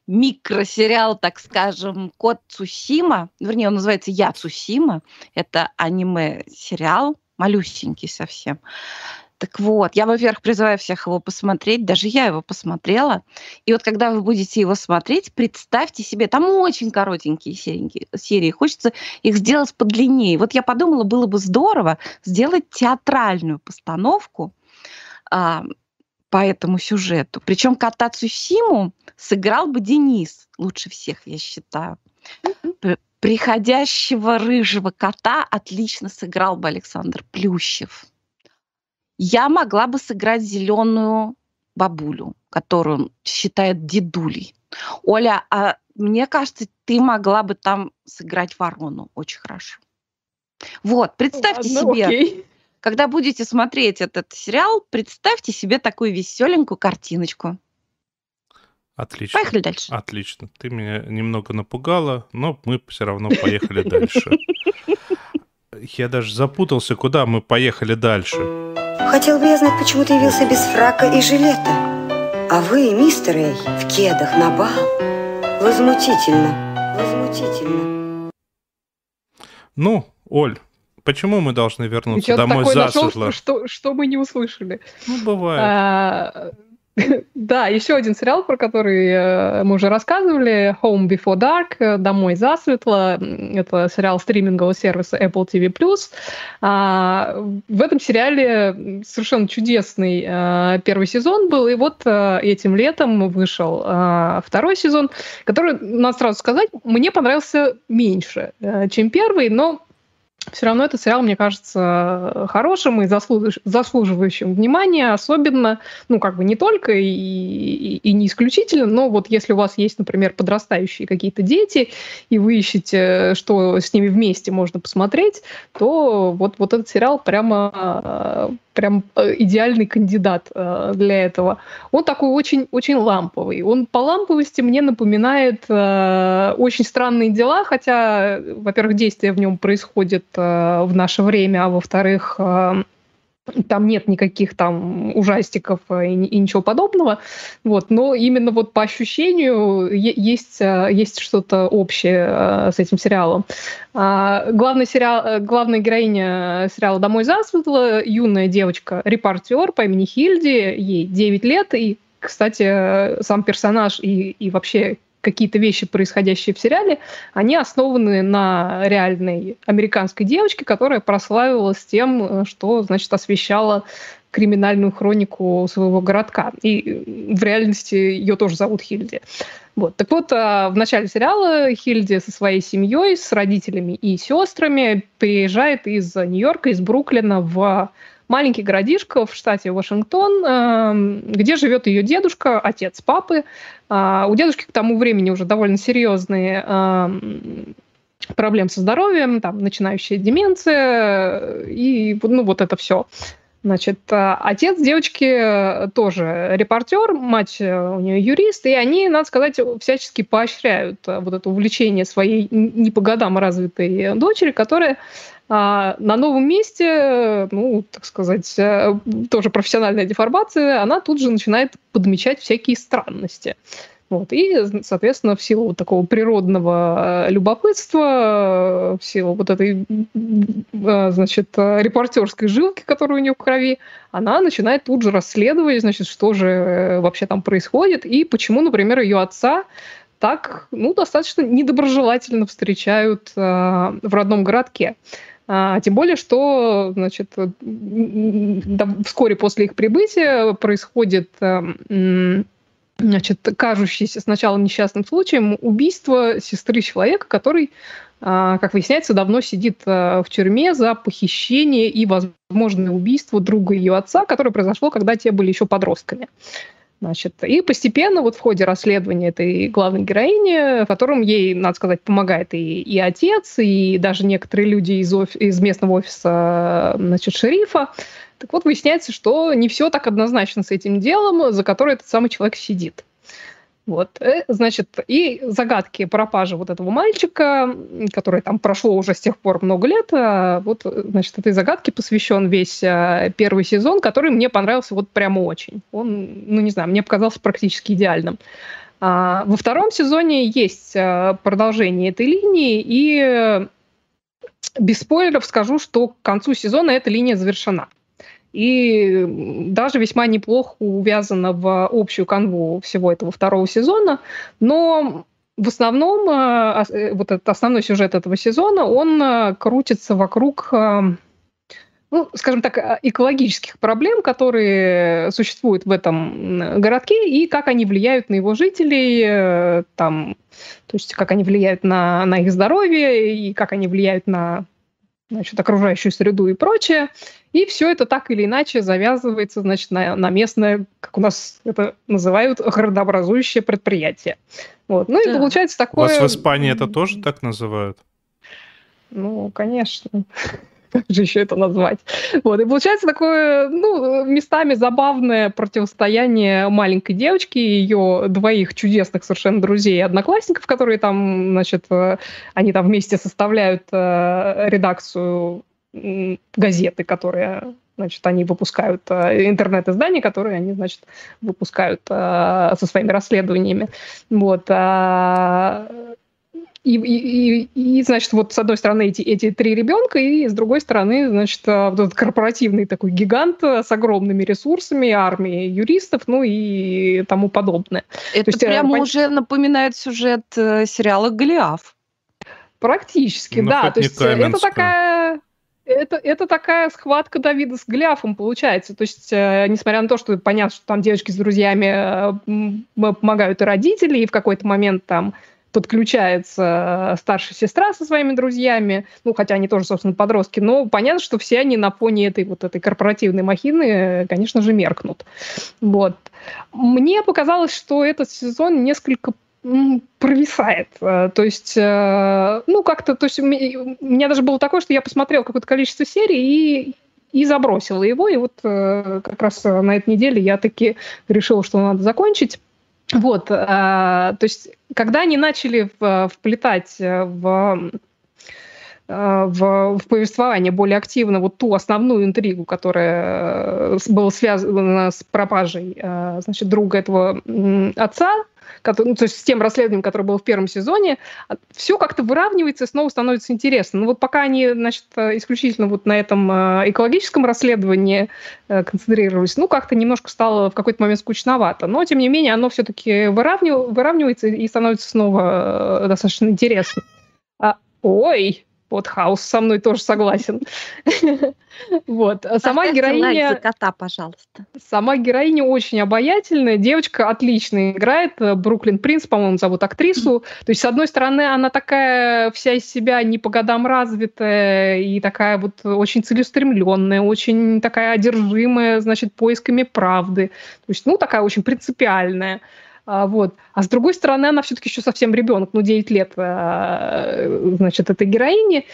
микросериал, так скажем, «Кот Цусима». Вернее, он называется «Я Цусима». Это аниме-сериал, малюсенький совсем. Так вот, я, во-первых, призываю всех его посмотреть, даже я его посмотрела. И вот когда вы будете его смотреть, представьте себе, там очень коротенькие серии, серии хочется их сделать подлиннее. Вот я подумала, было бы здорово сделать театральную постановку а, по этому сюжету. Причем кота Цусиму сыграл бы Денис лучше всех, я считаю. Приходящего рыжего кота отлично сыграл бы Александр Плющев я могла бы сыграть зеленую бабулю, которую он считает дедулей. Оля, а мне кажется, ты могла бы там сыграть ворону очень хорошо. Вот, представьте Ладно, себе, окей. когда будете смотреть этот сериал, представьте себе такую веселенькую картиночку. Отлично. Поехали дальше. Отлично. Ты меня немного напугала, но мы все равно поехали дальше. Я даже запутался, куда мы поехали дальше. Хотел бы я знать, почему ты явился без фрака и жилета. А вы, мистер Эй, в кедах на бал. Возмутительно, возмутительно. Ну, Оль, почему мы должны вернуться домой засветло? Нашел, что, что мы не услышали. Ну, бывает. А, Да, еще один сериал, про который э, мы уже рассказывали, Home Before Dark, э, Домой засветло. Это сериал стримингового сервиса Apple TV+. А, в этом сериале совершенно чудесный э, первый сезон был, и вот этим летом вышел второй сезон, который, надо сразу сказать, мне понравился меньше, чем первый, но все равно этот сериал, мне кажется, хорошим и заслуж... заслуживающим внимания, особенно, ну, как бы не только и, и, и не исключительно, но вот если у вас есть, например, подрастающие какие-то дети, и вы ищете, что с ними вместе можно посмотреть, то вот, вот этот сериал прямо прям э, идеальный кандидат э, для этого. Он такой очень, очень ламповый. Он по ламповости мне напоминает э, очень странные дела, хотя, во-первых, действие в нем происходит в наше время, а во-вторых, там нет никаких там ужастиков и, и ничего подобного, вот, но именно вот по ощущению есть, есть что-то общее э, с этим сериалом. А, главный сериал, э, главная героиня сериала «Домой засветло» юная девочка, репортер по имени Хильди, ей 9 лет, и, кстати, сам персонаж и, и вообще какие-то вещи, происходящие в сериале, они основаны на реальной американской девочке, которая прославилась тем, э, что, значит, освещала криминальную хронику своего городка. И в реальности ее тоже зовут Хильди. Вот. Так вот, а, в начале сериала Хильди со своей семьей, с родителями и сестрами приезжает из Нью-Йорка, из Бруклина в маленький городишко в штате Вашингтон, эм, где живет ее дедушка, отец папы. А, у дедушки к тому времени уже довольно серьезные эм, проблем со здоровьем, там, начинающая деменция и ну, вот это все. Значит, э, отец девочки тоже репортер, мать у нее юрист, и они, надо сказать, всячески поощряют э, вот это увлечение своей не по годам развитой дочери, которая а на новом месте, ну, так сказать, э, тоже профессиональная деформация, она тут же начинает подмечать всякие странности. Вот. И, соответственно, в силу вот такого природного э, любопытства, в силу вот этой, э, значит, репортерской жилки, которая у нее в крови, она начинает тут же расследовать, значит, что же вообще там происходит и почему, например, ее отца так, ну, достаточно недоброжелательно встречают э, в родном городке. А, тем более, что значит, вскоре после их прибытия происходит эм, значит, кажущееся сначала несчастным случаем убийство сестры человека, который, а, как выясняется, давно сидит э, в тюрьме за похищение и возможное убийство друга ее отца, которое произошло, когда те были еще подростками. Значит, и постепенно вот в ходе расследования этой главной героини, в котором ей, надо сказать, помогает и, и отец, и даже некоторые люди из, офи- из местного офиса значит, шерифа, так вот выясняется, что не все так однозначно с этим делом, за которое этот самый человек сидит. Вот, э, значит, и загадки пропажи вот этого мальчика, который там прошло уже с тех пор много лет, а вот, значит, этой загадке посвящен весь э, первый сезон, который мне понравился вот прямо очень. Он, ну, не знаю, мне показался практически идеальным. А, во втором сезоне есть э, продолжение этой линии, и без спойлеров скажу, что к концу сезона эта линия завершена и даже весьма неплохо увязана в общую канву всего этого второго сезона, но в основном э, э, вот этот основной сюжет этого сезона, он э, крутится вокруг ну, скажем так, экологических проблем, которые существуют в этом городке, и как они влияют на его жителей, там, то есть как они влияют на, на их здоровье, и как они влияют на значит, окружающую среду и прочее. И все это так или иначе завязывается значит, на, на местное, как у нас это называют, городообразующее предприятие. Вот. Ну да. и получается такое... У вас в Испании это тоже так называют? Ну, конечно как же еще это назвать. Вот, и получается такое, ну, местами забавное противостояние маленькой девочки и ее двоих чудесных совершенно друзей и одноклассников, которые там, значит, э, они там вместе составляют э, редакцию газеты, которые значит, они выпускают э, интернет-издания, которые они, значит, выпускают со своими расследованиями. Вот. А, и, и, и, значит, вот с одной стороны эти, эти три ребенка, и с другой стороны, значит, а, вот этот корпоративный такой гигант с огромными ресурсами, армией юристов, ну и тому подобное. Это То есть, э, прямо пон... уже напоминает сюжет э, сериала «Голиаф». Практически, ну, да. То есть э, это такая... Это, это такая схватка Давида с Голиафом получается. То есть, э, несмотря на то, что понятно, что там девочки с друзьями э, помогают и родители, и в какой-то момент там подключается э, старшая сестра со своими друзьями, ну, хотя они тоже, собственно, подростки, но понятно, что все они на фоне этой вот этой корпоративной махины, э, конечно же, меркнут. Вот. Мне показалось, что этот сезон несколько провисает. Э, то есть, ну, как-то, то есть у меня даже было такое, что я посмотрел какое-то количество серий и и забросила его. И вот как раз на этой неделе я таки решила, что надо закончить. Вот, э, то есть, когда они начали в, вплетать э, в э, в, в повествование более активно вот ту основную интригу, которая была связана с пропажей значит, друга этого отца, который, ну, то есть с тем расследованием, которое было в первом сезоне, а, все как-то выравнивается и снова становится интересно. Но вот пока они, значит, исключительно вот на этом а, экологическом расследовании э, концентрировались, ну, как-то немножко стало в какой-то момент скучновато. Но, тем не менее, оно все-таки выравнив... выравнивается и становится снова э, достаточно интересно. А, ой, вот Хаус со мной тоже согласен. Вот. Сама героиня... кота, пожалуйста. Сама героиня очень обаятельная. Девочка отлично играет. Бруклин Принц, по-моему, зовут актрису. То есть, с одной стороны, она такая вся из себя не по годам развитая и такая вот очень целеустремленная, очень такая одержимая, значит, поисками правды. То есть, ну, такая очень принципиальная. А, вот. А с другой стороны, она все-таки еще совсем ребенок, ну, 9 лет, а, значит, этой героини.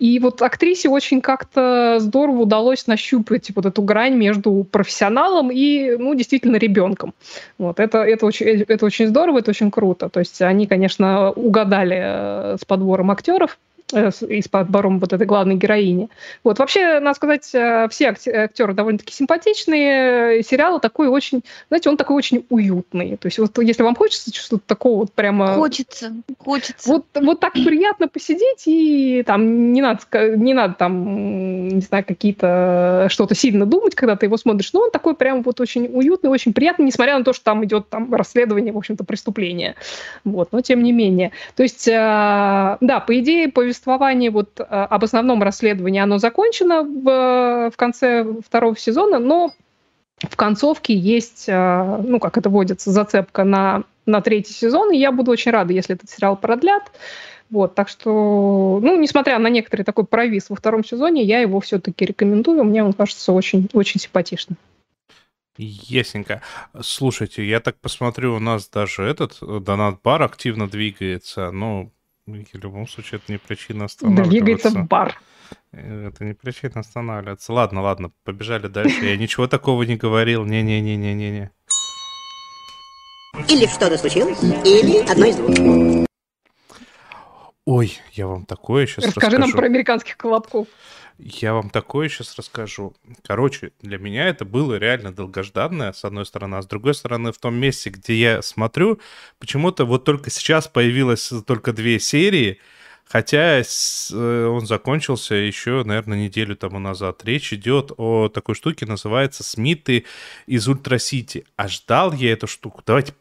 И вот актрисе очень как-то здорово удалось нащупать вот эту грань между профессионалом и, ну, действительно ребенком. Вот. Это, это, очень, это очень здорово, это очень круто. То есть они, конечно, угадали э, с подбором актеров. Э, и с подбором вот этой главной героини. Вот, вообще, надо сказать, э, все актеры довольно-таки симпатичные. Сериал такой очень, знаете, он такой очень уютный. То есть вот если вам хочется что-то такого вот прямо... Хочется, хочется. Вот, вот так приятно посидеть, и там не надо, не надо там, не знаю, какие-то что-то сильно думать, когда ты его смотришь, но он такой прям вот очень уютный, очень приятный, несмотря на то, что там идет там расследование, в общем-то, преступления. Вот, но тем не менее. То есть, э, да, по идее, повествование повествование вот э, об основном расследовании, оно закончено в, в конце второго сезона, но в концовке есть, э, ну, как это водится, зацепка на, на третий сезон, и я буду очень рада, если этот сериал продлят. Вот, так что, ну, несмотря на некоторый такой провис во втором сезоне, я его все-таки рекомендую. Мне он кажется очень, очень симпатичным. Ясненько. Слушайте, я так посмотрю, у нас даже этот э, донат-бар активно двигается. Ну, в любом случае, это не причина останавливаться. Двигается в бар. Э, это не причина останавливаться. Ладно, ладно, побежали дальше. Я ничего такого не говорил. Не-не-не-не-не-не. Или что-то случилось, или одно из двух. Ой, я вам такое сейчас Расскажи расскажу. нам про американских колобков. Я вам такое сейчас расскажу. Короче, для меня это было реально долгожданное, с одной стороны, а с другой стороны, в том месте, где я смотрю, почему-то вот только сейчас появилось только две серии, хотя э, он закончился еще, наверное, неделю тому назад. Речь идет о такой штуке, называется «Смиты из Ультра-Сити». А ждал я эту штуку. Давайте,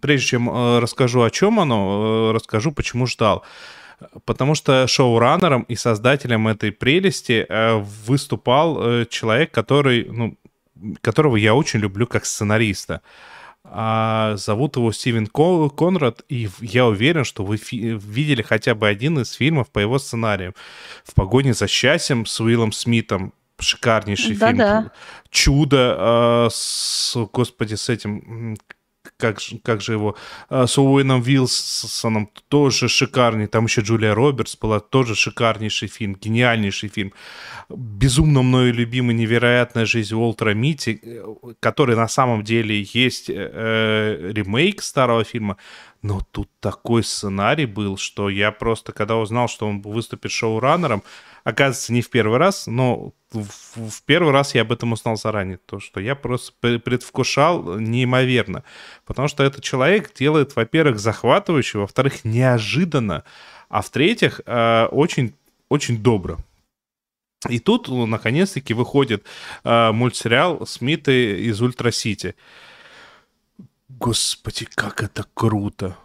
прежде чем э, расскажу, о чем оно, э, расскажу, почему ждал. Потому что шоураннером и создателем этой прелести э, выступал э, человек, который, ну, которого я очень люблю как сценариста. А зовут его Стивен Ко- Конрад, и я уверен, что вы видели хотя бы один из фильмов по его сценариям. «В погоне за счастьем» с Уиллом Смитом. Шикарнейший фильм. Да-да. «Чудо» э, с, господи, с этим... Как как же его? э, С Уэйном Вилсоном тоже шикарный. Там еще Джулия Робертс была, тоже шикарнейший фильм, гениальнейший фильм. Безумно мною любимый «Невероятная жизнь Уолтера Мити», э, который на самом деле есть э, ремейк старого фильма, но тут такой сценарий был, что я просто, когда узнал, что он выступит шоураннером, оказывается, не в первый раз, но в, первый раз я об этом узнал заранее, то, что я просто пре- предвкушал неимоверно, потому что этот человек делает, во-первых, захватывающе, во-вторых, неожиданно, а в-третьих, э, очень, очень добро. И тут, наконец-таки, выходит э, мультсериал «Смиты из Ультра-Сити». Господи, как это круто.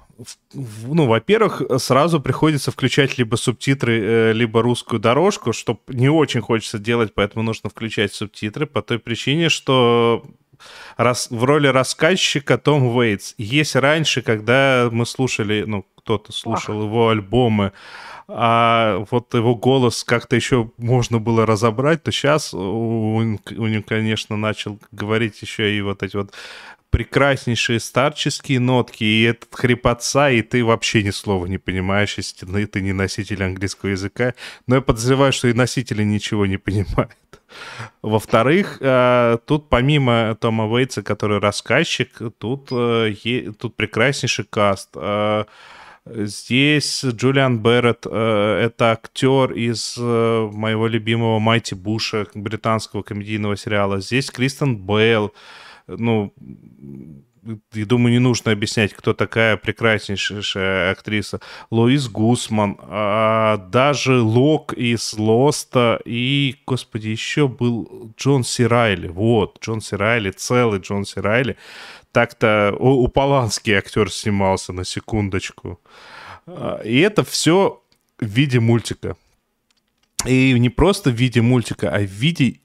Ну, во-первых, сразу приходится включать либо субтитры, э, либо русскую дорожку, что не очень хочется делать, поэтому нужно включать субтитры по той причине, что рас- в роли рассказчика Том Уэйтс. Есть раньше, когда мы слушали, ну, кто-то слушал его альбомы, а вот его голос как-то еще можно было разобрать, то сейчас он, у него, конечно, начал говорить еще и вот эти вот прекраснейшие старческие нотки, и этот хрипотца, и ты вообще ни слова не понимаешь, если ты, не носитель английского языка. Но я подозреваю, что и носители ничего не понимают. Во-вторых, э, тут помимо Тома Уэйтса, который рассказчик, тут, э, тут прекраснейший каст. Э, Здесь Джулиан Берретт, это актер из моего любимого Майти Буша, британского комедийного сериала. Здесь Кристен Бейл, ну, я думаю, не нужно объяснять, кто такая прекраснейшая актриса. Луис Гусман, а, даже Лок из Лоста и, господи, еще был Джон Си Райли. Вот, Джон Си Райли, целый Джон Си Райли. Так-то у, у Полански актер снимался на секундочку. А, И это все в виде мультика. И не просто в виде мультика, а в виде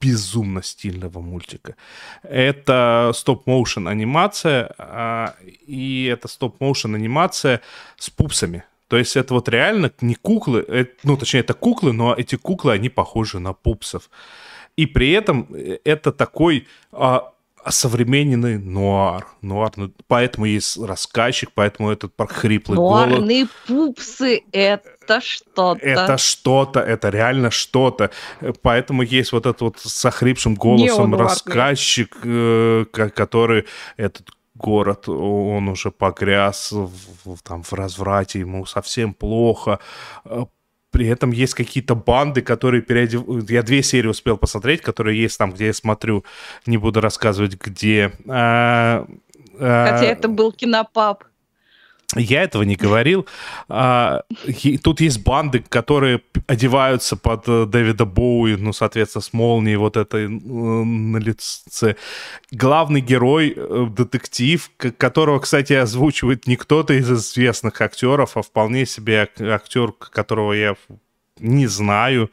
безумно стильного мультика. Это стоп-моушен анимация, а, и это стоп-моушен анимация с пупсами. То есть это вот реально не куклы, э, ну, точнее, это куклы, но эти куклы, они похожи на пупсов. И при этом э, это такой а, современный нуар. нуар. ну, Поэтому есть рассказчик, поэтому этот хриплый голос. Нуарные пупсы — это что-то. Это что-то, это реально что-то. Поэтому есть вот этот вот с охрипшим голосом рассказчик, э, ко- который этот город, он уже погряз в, там, в разврате, ему совсем плохо. Э, При этом есть какие-то банды, которые переодевают... Я две серии успел посмотреть, которые есть там, где я смотрю, не буду рассказывать, где. А, Хотя это был кинопаб. Я этого не говорил. А, тут есть банды, которые одеваются под э, Дэвида Боуи, ну, соответственно, с молнией вот этой э, на лице. Главный герой, э, детектив, которого, кстати, озвучивает не кто-то из известных актеров, а вполне себе ак- актер, которого я не знаю.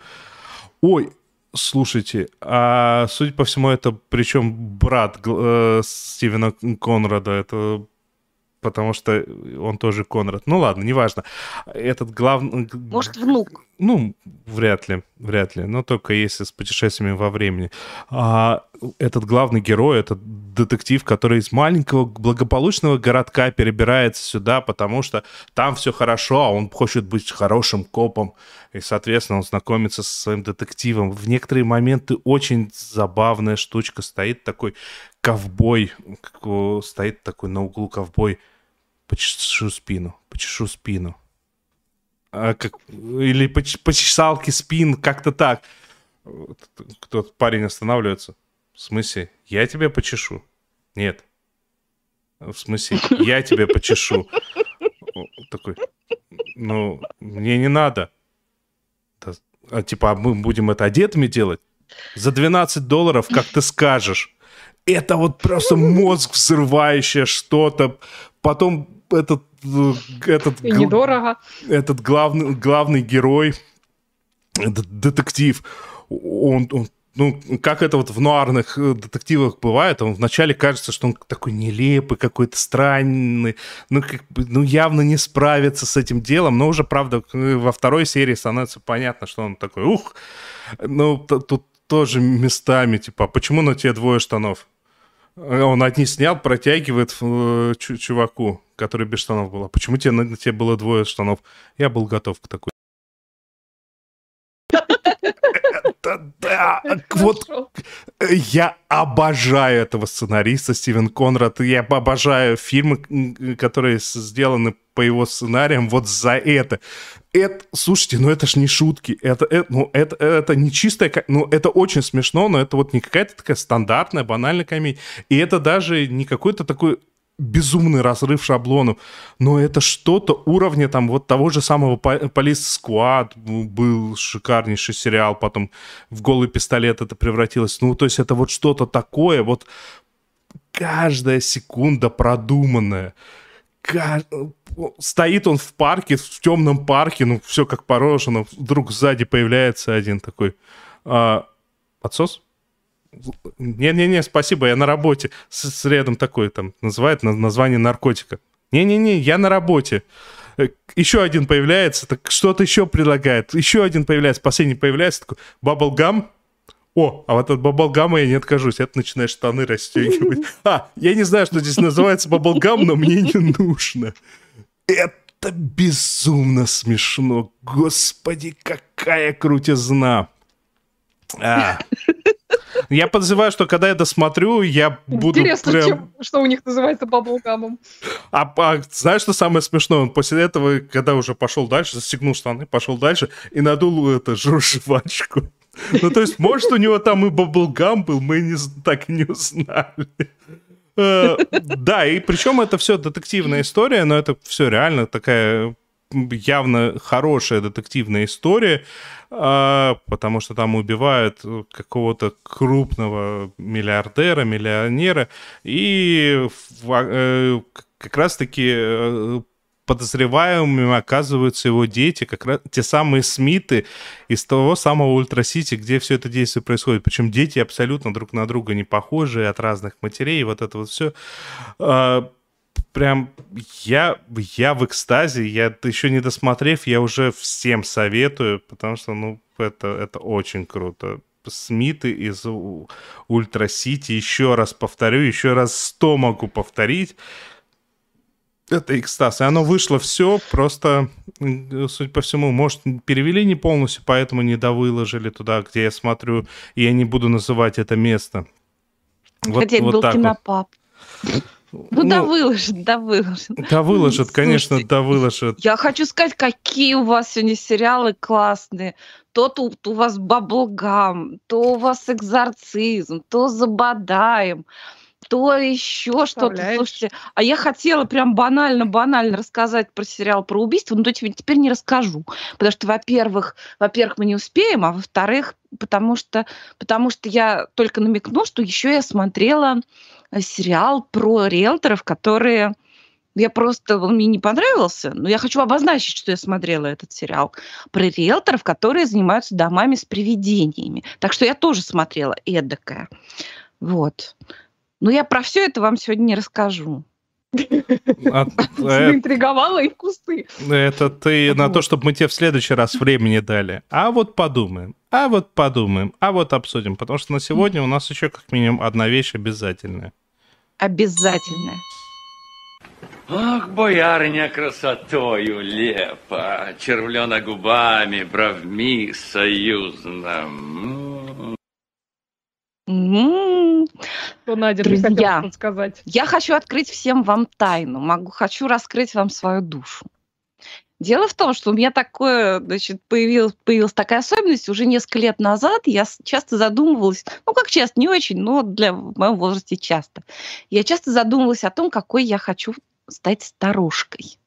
Ой, слушайте, а судя по всему, это причем брат э, Стивена Конрада, это потому что он тоже Конрад. Ну ладно, неважно. Этот главный... Может, внук. Ну, вряд ли, вряд ли. Но только если с путешествиями во времени. А этот главный герой, этот детектив, который из маленького благополучного городка перебирается сюда, потому что там все хорошо, а он хочет быть хорошим копом. И, соответственно, он знакомится со своим детективом. В некоторые моменты очень забавная штучка. Стоит такой ковбой, стоит такой на углу ковбой. Почешу спину, почешу спину а, как, или по, по чесалке спин, как-то так. Кто-то парень останавливается. В смысле, я тебя почешу? Нет. В смысле, я тебя почешу? Такой, ну, мне не надо. А типа, а мы будем это одетыми делать? За 12 долларов, как ты скажешь. Это вот просто мозг взрывающее что-то. Потом этот этот, И недорого. Этот главный, главный герой, этот детектив, он, он ну, как это вот в нуарных э, детективах бывает, он вначале кажется, что он такой нелепый, какой-то странный, ну, как бы, ну, явно не справится с этим делом, но уже, правда, во второй серии становится понятно, что он такой, ух, ну, тут тоже местами, типа, а почему на тебе двое штанов? Он одни снял, протягивает э, чуваку, который без штанов был. А почему тебе, на, тебе было двое штанов? Я был готов к такой. Да, вот я обожаю этого сценариста Стивен Конрад. Я обожаю фильмы, которые сделаны по его сценариям вот за это. Это, слушайте, ну это ж не шутки, это, это, ну, это, это не чистая, ну это очень смешно, но это вот не какая-то такая стандартная, банальная комедия. И это даже не какой-то такой безумный разрыв шаблонов, но это что-то уровня там вот того же самого Police Squad был шикарнейший сериал, потом в «Голый пистолет» это превратилось. Ну, то есть это вот что-то такое, вот каждая секунда продуманная. Стоит он в парке, в темном парке, ну, все как положено, вдруг сзади появляется один такой а, отсос? Не-не-не, спасибо, я на работе. С, с рядом такой там называет название наркотика. Не-не-не, я на работе. Э, еще один появляется, так что-то еще предлагает. Еще один появляется, последний появляется, такой баблгам. О, а вот от баблгама я не откажусь. Это начинаешь штаны расстегивать. А, я не знаю, что здесь называется баблгам, но мне не нужно. Это безумно смешно. Господи, какая крутизна. А. Я подозреваю, что когда я досмотрю, я буду Интересно, прям... чем, что у них называется баблгамом. А, а знаешь, что самое смешное? Он после этого, когда уже пошел дальше, застегнул штаны, пошел дальше и надул эту жвачку. Ну, то есть, может, у него там и баблгам был, мы не, так и не узнали. Э, да, и причем это все детективная история, но это все реально такая явно хорошая детективная история, а, потому что там убивают какого-то крупного миллиардера, миллионера, и э, как раз-таки э, подозреваемыми оказываются его дети, как раз те самые Смиты из того самого Ультра-Сити, где все это действие происходит. Причем дети абсолютно друг на друга не похожие от разных матерей, вот это вот все прям я, я в экстазе, я еще не досмотрев, я уже всем советую, потому что, ну, это, это очень круто. Смиты из Ультра Сити, еще раз повторю, еще раз сто могу повторить. Это экстаз. И оно вышло все, просто, судя по всему, может, перевели не полностью, поэтому не довыложили туда, где я смотрю, и я не буду называть это место. Вот, Хотя вот был кинопап. Вот. Ну, ну да выложит, да выложит. Да выложит, конечно, Слушайте, да выложит. Я хочу сказать, какие у вас сегодня сериалы классные. То тут у вас баблгам, то у вас экзорцизм, то забодаем то еще что-то. Слушайте, а я хотела прям банально-банально рассказать про сериал про убийство, но теперь не расскажу. Потому что, во-первых, во-первых, мы не успеем, а во-вторых, потому что, потому что я только намекну, что еще я смотрела сериал про риэлторов, которые я просто, он мне не понравился, но я хочу обозначить, что я смотрела этот сериал про риэлторов, которые занимаются домами с привидениями. Так что я тоже смотрела эдакое. Вот. Но я про все это вам сегодня не расскажу. А, э, Заинтриговала и в кусты. Это ты на то, чтобы мы тебе в следующий раз времени дали. А вот подумаем, а вот подумаем, а вот обсудим. Потому что на сегодня у нас еще как минимум одна вещь обязательная. Обязательно. Ах, боярня красотою лепа, червлена губами, бровми союзно. М. М. Что Надя ты Друзья. сказать? Я хочу открыть всем вам тайну, могу, хочу раскрыть вам свою душу. Дело в том, что у меня такое, значит, появилась, появилась такая особенность уже несколько лет назад. Я часто задумывалась, ну как часто, не очень, но для в моем возрасте часто. Я часто задумывалась о том, какой я хочу стать старушкой.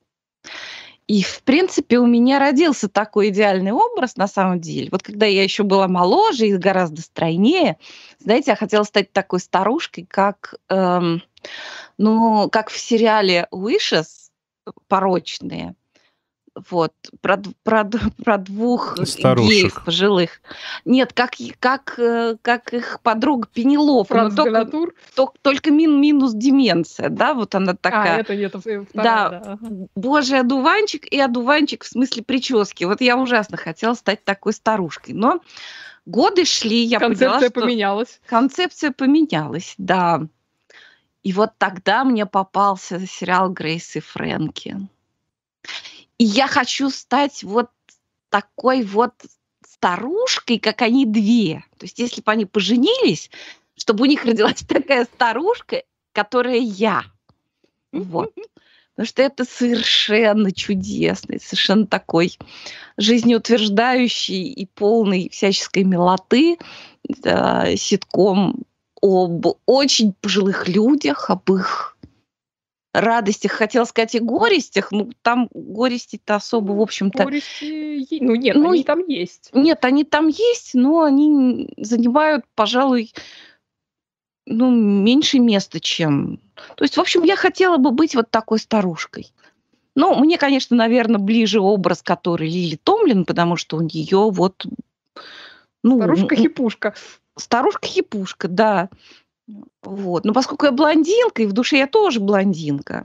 И, в принципе, у меня родился такой идеальный образ на самом деле. Вот когда я еще была моложе и гораздо стройнее, знаете, я хотела стать такой старушкой, как, эм, ну, как в сериале Wishes порочные. Вот, про, про, про двух Старушек. геев пожилых. Нет, как, как, э, как их подруга Франц только, ток- только мин, минус деменция, да, вот она А, такая. это нет, это вторая, Да. да. Божий одуванчик и одуванчик в смысле прически. Вот я ужасно хотела стать такой старушкой. Но годы шли, я Концепция поняла, что поменялась. концепция поменялась, да. И вот тогда мне попался сериал Грейс и Фрэнки. И я хочу стать вот такой вот старушкой, как они две. То есть если бы они поженились, чтобы у них родилась такая старушка, которая я. Вот. Потому что это совершенно чудесный, совершенно такой жизнеутверждающий и полный всяческой милоты да, ситком об очень пожилых людях, об их радостях, хотела сказать и горестях, ну там горести-то особо, в общем-то, Горести Ну нет, Ну, они там есть. нет, они там есть, но они занимают, пожалуй, ну, меньше места, чем... То есть, в общем, я хотела бы быть вот такой старушкой. Ну, мне, конечно, наверное, ближе образ, который Лили Томлин, потому что у нее вот... Ну, Старушка-хипушка. Старушка-хипушка, да. Вот. Но поскольку я блондинка, и в душе я тоже блондинка,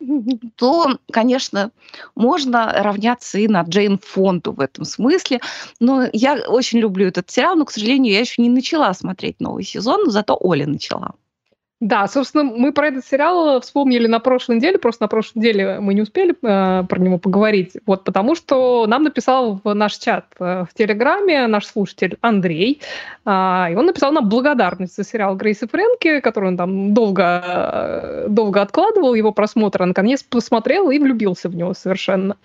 то, конечно, можно равняться и на Джейн Фонду в этом смысле. Но я очень люблю этот сериал, но, к сожалению, я еще не начала смотреть новый сезон, зато Оля начала. Да, собственно, мы про этот сериал вспомнили на прошлой неделе, просто на прошлой неделе мы не успели э, про него поговорить, вот потому что нам написал в наш чат э, в Телеграме наш слушатель Андрей, а, и он написал нам благодарность за сериал Грейс и Фрэнки, который он там долго, э, долго откладывал, его просмотр, а наконец посмотрел и влюбился в него совершенно.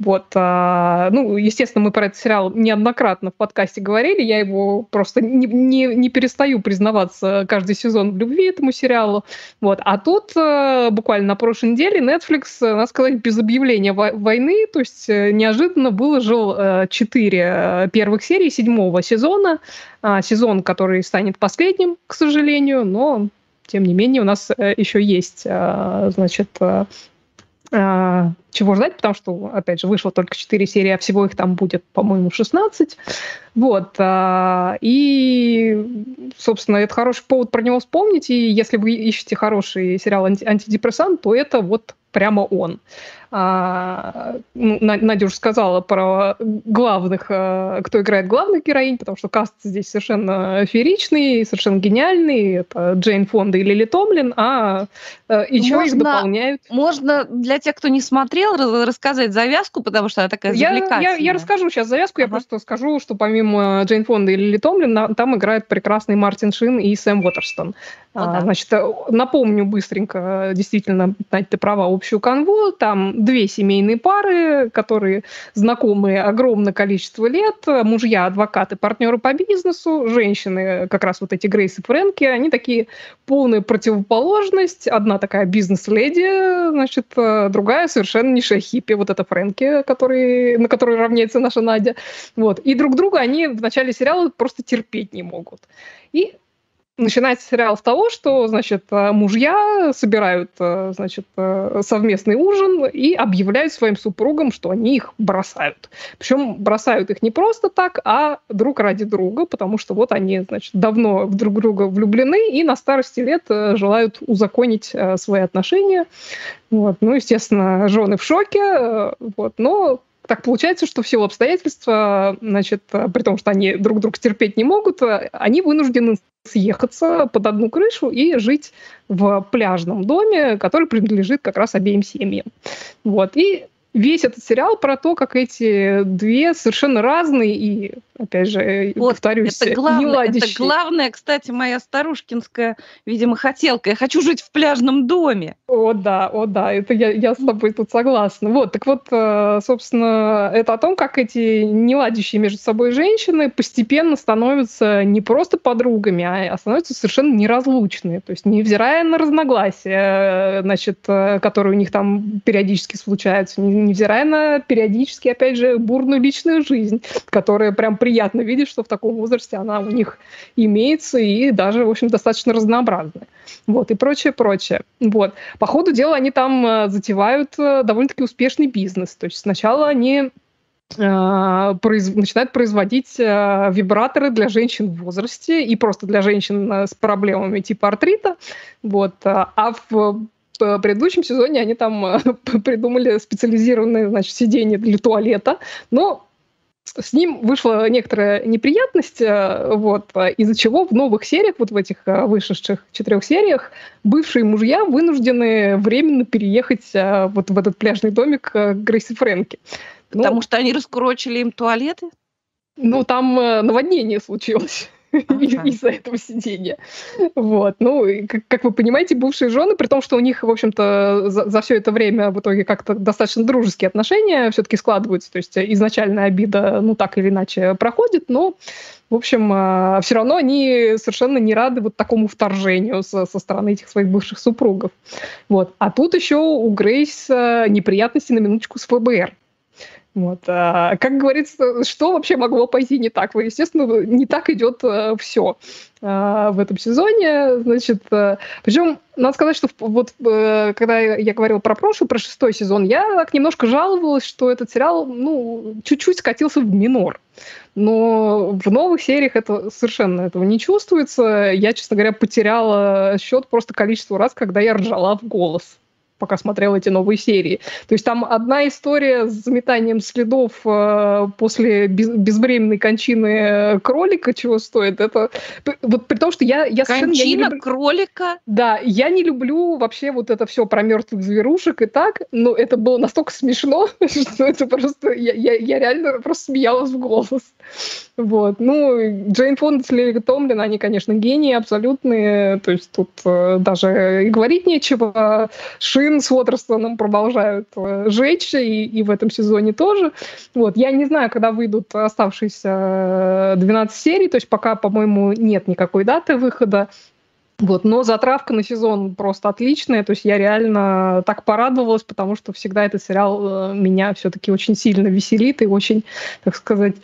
Вот, а, ну, естественно, мы про этот сериал неоднократно в подкасте говорили, я его просто не, не, не перестаю признаваться каждый сезон в любви этому. Вот. А тут э, буквально на прошлой неделе Netflix, э, надо сказать, без объявления во- войны, то есть э, неожиданно выложил четыре первых серии седьмого сезона. А, сезон, который станет последним, к сожалению, но тем не менее у нас еще есть, значит, чего ждать, потому что, опять же, вышло только 4 серии, а всего их там будет, по-моему, 16. Вот. а, И, собственно, это хороший повод про него вспомнить. И если вы ищете хороший сериал анти- антидепрессант, то это вот прямо он. А, ну, сказала про главных, э, кто играет главных героинь, потому что каст здесь совершенно фееричный, совершенно гениальный. Это Джейн Фонда и Лили Томлин, а э, еще их Можно- дополняют Можно для тех, кто не смотрел, рассказать завязку, потому что она такая Я, я, завлекательная. я расскажу сейчас завязку, я Ага. просто скажу, что помимо Джейн Фонда и Лили Томлин, там играет прекрасный Мартин Шин и Сэм Уотерстон. О, А, да. Значит, э, напомню быстренько, э, действительно, Надь, ты права, общую канву. Там две семейные пары, которые знакомы огромное количество лет. Мужья, адвокаты, партнеры по бизнесу. Женщины, как раз вот эти Грейс и Фрэнки, они такие полная противоположность. Одна такая бизнес-леди, значит, э, другая совершенно низшая хиппи. Вот это Фрэнки, который, на которой равняется наша Надя. Вот. И друг друга они в начале сериала просто терпеть не могут. И начинается сериал с того, что, значит, э, мужья собирают, э, значит, э, совместный ужин и объявляют своим супругам, что они их бросают. Причем бросают их не просто так, а друг ради друга, потому что вот они, значит, давно друг друга влюблены и на старости лет желают узаконить свои отношения. Вот. Ну, естественно, жены в шоке, вот, но так получается, что в силу обстоятельств, значит, при том, что они друг друга терпеть не могут, они вынуждены съехаться под одну крышу и жить в пляжном доме, который принадлежит как раз обеим семьям. Вот. И весь этот сериал про то, как эти две совершенно разные и опять же, вот, повторюсь, это главное, это главное, кстати, моя старушкинская, видимо, хотелка. Я хочу жить в пляжном доме. О, да, о, да, это я, я с тобой тут согласна. Вот, так вот, э, собственно, это о том, как эти неладящие между собой женщины постепенно становятся не просто подругами, а становятся совершенно неразлучные. То есть, невзирая на разногласия, э, значит, э, которые у них там периодически случаются, невзирая на периодически, опять же, бурную личную жизнь, которая прям при приятно видеть, что в таком возрасте она у них имеется и даже, в общем, достаточно разнообразная. Вот, и прочее, прочее. Вот. По ходу дела они там э, затевают э, довольно-таки успешный бизнес. То есть сначала они э, произ... начинают производить вибраторы для женщин в возрасте и просто для женщин с проблемами типа артрита. Вот. А в предыдущем сезоне они там придумали специализированные значит, сиденья для туалета, но с ним вышла некоторая неприятность, э, вот, из-за чего в новых сериях, вот в этих э, вышедших четырех сериях, бывшие мужья вынуждены временно переехать э, вот в этот пляжный домик Грейси Фрэнки. Потому ну, что они раскурочили им туалеты? Ну, там наводнение случилось ага. из-за этого сидения. Вот. Ну, как, как вы понимаете, бывшие жены, при том, что у них, в общем-то, за, за все это время в итоге как-то достаточно дружеские отношения все-таки складываются. То есть изначальная обида, ну, так или иначе проходит, но в общем, а, все равно они совершенно не рады вот такому вторжению со, со стороны этих своих бывших супругов. Вот. А тут еще у Грейс неприятности на минуточку с ФБР. Вот. А, как говорится, что вообще могло пойти не так? Вы, естественно, не так идет а, все а, в этом сезоне. Значит, а, причем надо сказать, что вот а, когда я говорила про прошлый, про шестой сезон, я так немножко жаловалась, что этот сериал, ну, чуть-чуть скатился в минор. Но в новых сериях это совершенно этого не чувствуется. Я, честно говоря, потеряла счет просто количеству раз, когда я ржала в голос пока смотрел эти новые серии. То есть там одна история с заметанием следов э, после без, безвременной кончины э, кролика, чего стоит. Это вот при том, что я, я Кончина я не люблю... кролика? Да, я не люблю вообще вот это все про мертвых зверушек и так, но это было настолько смешно, что это просто... Я, я, я реально просто смеялась в голос. Вот. Ну, Джейн Фонд и Лили Томлин, они, конечно, гении абсолютные. То есть тут э, даже и говорить нечего. Шин с Уотерстоном продолжают э, жечь, и, и в этом сезоне тоже. Вот. Я не знаю, когда выйдут оставшиеся 12 серий, то есть пока, по-моему, нет никакой даты выхода. Вот, но затравка на сезон просто отличная, то есть я реально так порадовалась, потому что всегда этот сериал э, меня все-таки очень сильно веселит и очень, так сказать,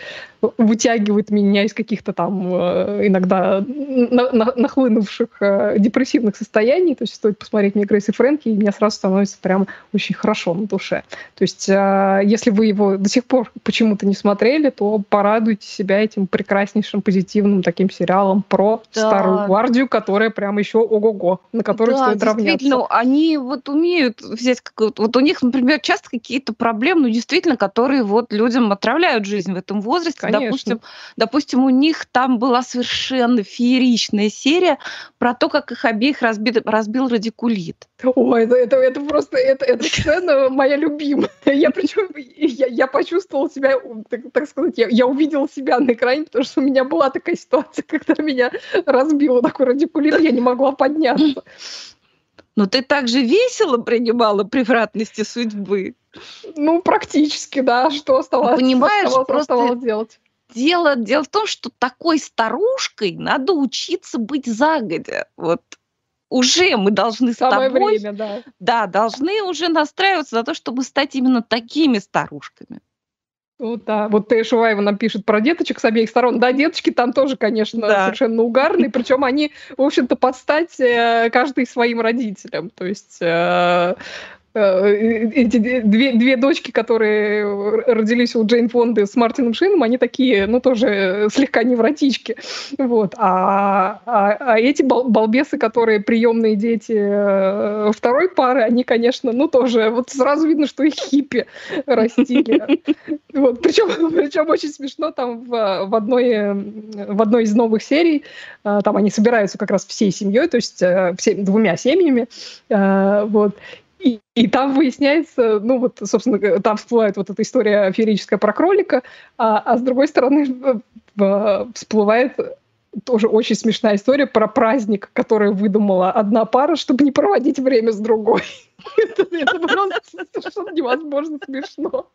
вытягивает меня из каких-то там э, иногда нахлынувших э, депрессивных состояний. То есть стоит посмотреть мне Грейс и Фрэнки, и мне сразу становится прям очень хорошо на душе. То есть если вы его до сих пор почему-то не смотрели, то порадуйте себя этим прекраснейшим позитивным таким сериалом про да. старую гвардию, которая прям еще ого-го, на которую да, стоит равняться. действительно, они вот умеют взять какую-то... Вот у них, например, часто какие-то проблемы, ну, действительно, которые вот людям отравляют жизнь в этом возрасте, Конечно. Допустим, допустим, у них там была совершенно фееричная серия про то, как их обеих разбил, разбил радикулит. Ой, это, это, это просто, это, эта сцена моя любимая. Я причем, я, я почувствовала себя, так, так сказать, я, я увидела себя на экране, потому что у меня была такая ситуация, когда меня разбило такой радикулит, я не могла подняться. Но ты также весело принимала превратности судьбы. Ну, практически, да. Что оставалось, Понимаешь, оставалось, просто оставалось делать? Дело, дело в том, что такой старушкой надо учиться быть загодя. Вот уже мы должны Самое с тобой... время, да. Да, должны уже настраиваться на то, чтобы стать именно такими старушками. Вот, да. Вот Тея Шуваева нам пишет про деточек с обеих сторон. Да, деточки там тоже, конечно, Да. совершенно угарные. Причем они, в общем-то, под стать э, каждый своим родителям. То есть э, э, эти две, две дочки, которые родились у Джейн Фонды с Мартином Шином, они такие, ну, тоже слегка невротички. Вот. А, а- а эти бал- балбесы, которые приемные дети э, второй пары, они, конечно, ну, тоже, вот сразу видно, что их хиппи растили. Вот, причем, причем очень смешно там в, в, одной, э, в одной из новых серий, э, там они собираются как раз всей семьей, то есть э, все, двумя семьями, э, вот, и, и там выясняется, ну вот, собственно, там всплывает вот эта история феерическая про кролика, а, а с другой стороны всплывает тоже очень смешная история про праздник, который выдумала одна пара, чтобы не проводить время с другой. Это просто совершенно невозможно смешно.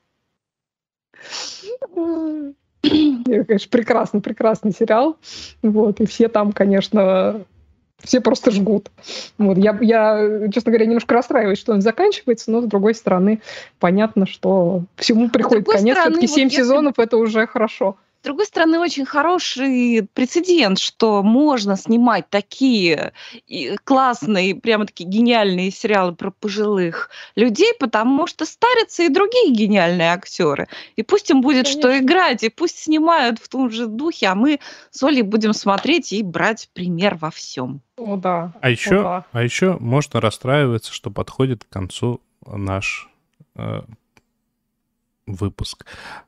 Конечно, прекрасный, прекрасный сериал. Вот, и все там, конечно, все просто жгут. Вот, я, я, честно говоря, немножко расстраиваюсь, что он заканчивается, но, с другой стороны, понятно, что всему приходит конец. Все-таки вот 7 если- сезонов — это уже хорошо. С другой стороны, очень хороший прецедент, что можно снимать такие классные, прямо-таки гениальные сериалы про пожилых людей, потому что старятся и другие гениальные актеры. И пусть им будет что Конечно. играть, и пусть снимают в том же духе, а мы с Олей будем смотреть и брать пример во всем. О, да. А О, еще, да. а еще можно расстраиваться, что подходит к концу наш э, выпуск.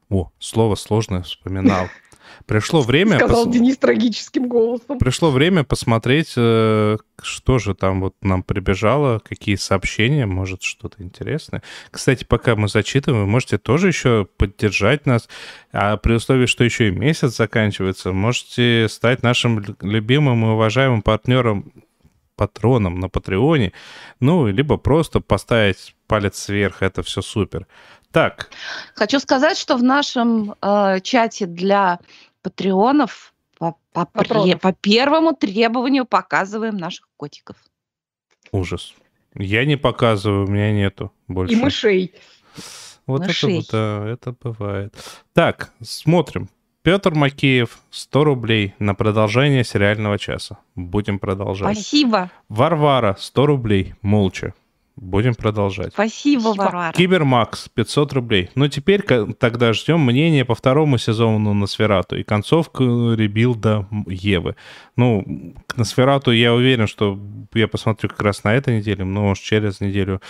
О, слово сложное вспоминал. Пришло время... Сказал пос- Денис трагическим голосом. Пришло время посмотреть, э, что же там вот нам прибежало, какие сообщения, может, что-то интересное. Кстати, пока мы зачитываем, вы можете тоже еще поддержать нас, а при условии, что еще и месяц заканчивается, можете стать нашим лю- любимым и уважаемым партнером патроном на Патреоне, ну, либо просто поставить палец вверх, это все супер. Так, Хочу сказать, что в нашем э, чате для патреонов по, по пре- Патронов. по первому требованию показываем наших котиков. ужас. Я не показываю, у меня нету больше. И мышей. Вот это Мышей. вот, да, это бывает. Так, смотрим. Петр Макеев, 100 рублей на продолжение сериального часа. Будем продолжать. Спасибо, Варвара, 100 рублей, молча. Будем продолжать. спасибо. Варвара. Кибермакс, 500 рублей. Ну, теперь тогда ждем мнения по второму сезону на Сферату и концовку ребилда Евы. Ну, к Носферату я уверен, что я посмотрю как раз на этой неделе, но уж через неделю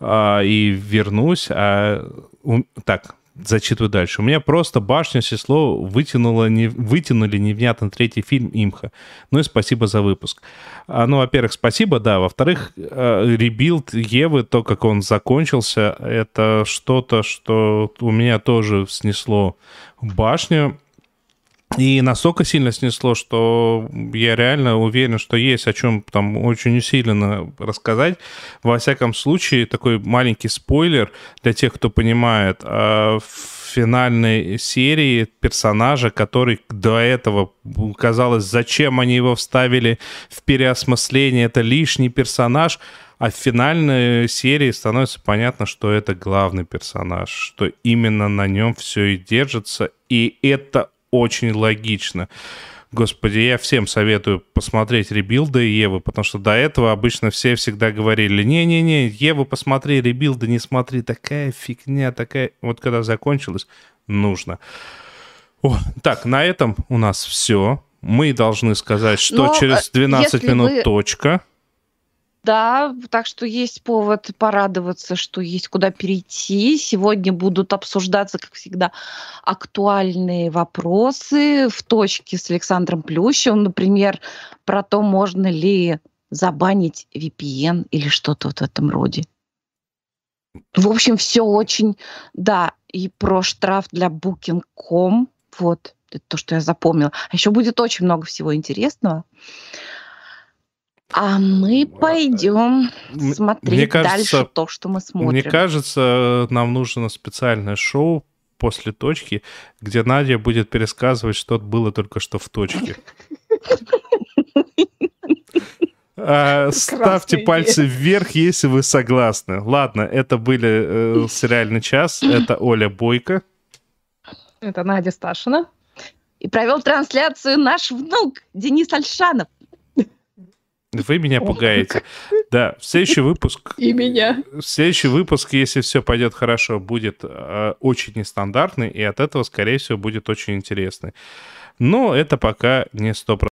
а, и вернусь. А, у- так, зачитываю дальше. У меня просто башню снесло вытянуло, не, вытянули невнятно третий фильм имхо. Ну и спасибо за выпуск. А, ну, во-первых, спасибо, да. Во-вторых, э, Rebuild Евы, то, как он закончился, это что-то, что у меня тоже снесло башню. И настолько сильно снесло, что я реально уверен, что есть о чем там очень усиленно рассказать. Во всяком случае, такой маленький спойлер для тех, кто понимает. а, В финальной серии персонажа, который до этого казалось, зачем они его вставили в переосмысление, это лишний персонаж, а в финальной серии становится понятно, что это главный персонаж, что именно на нем все и держится, и это очень логично. Господи, я всем советую посмотреть ребилды Евы, потому что до этого обычно все всегда говорили, не-не-не, Еву посмотри, ребилды не смотри, такая фигня, такая... Вот когда закончилось, нужно. О, так, на этом у нас все. Мы должны сказать, что Но, через э, 12 если минут вы- точка. Да, так что есть повод порадоваться, что есть куда перейти. Сегодня будут обсуждаться, как всегда, актуальные вопросы в точке с Александром Плющевым, например, про то, можно ли забанить VPN или что-то вот в этом роде. В общем, все очень, да, и про штраф для Booking.com, вот, это то, что я запомнила. А еще будет очень много всего интересного. А мы пойдем смотреть мне кажется, дальше то, что мы смотрим. Мне кажется, нам нужно специальное шоу после точки, где Надя будет пересказывать, что было только что в точке. А, Ставьте идея. пальцы вверх, если вы согласны. Ладно, это были э, сериальный час. Это Оля Бойко. Это Надя Сташина. И провел трансляцию наш внук Денис Альшанов. Вы меня пугаете. Да, в следующий выпуск... И меня. В следующий выпуск, если все пойдет хорошо, будет э, очень нестандартный, и от этого, скорее всего, будет очень интересный. Но это пока не 100%.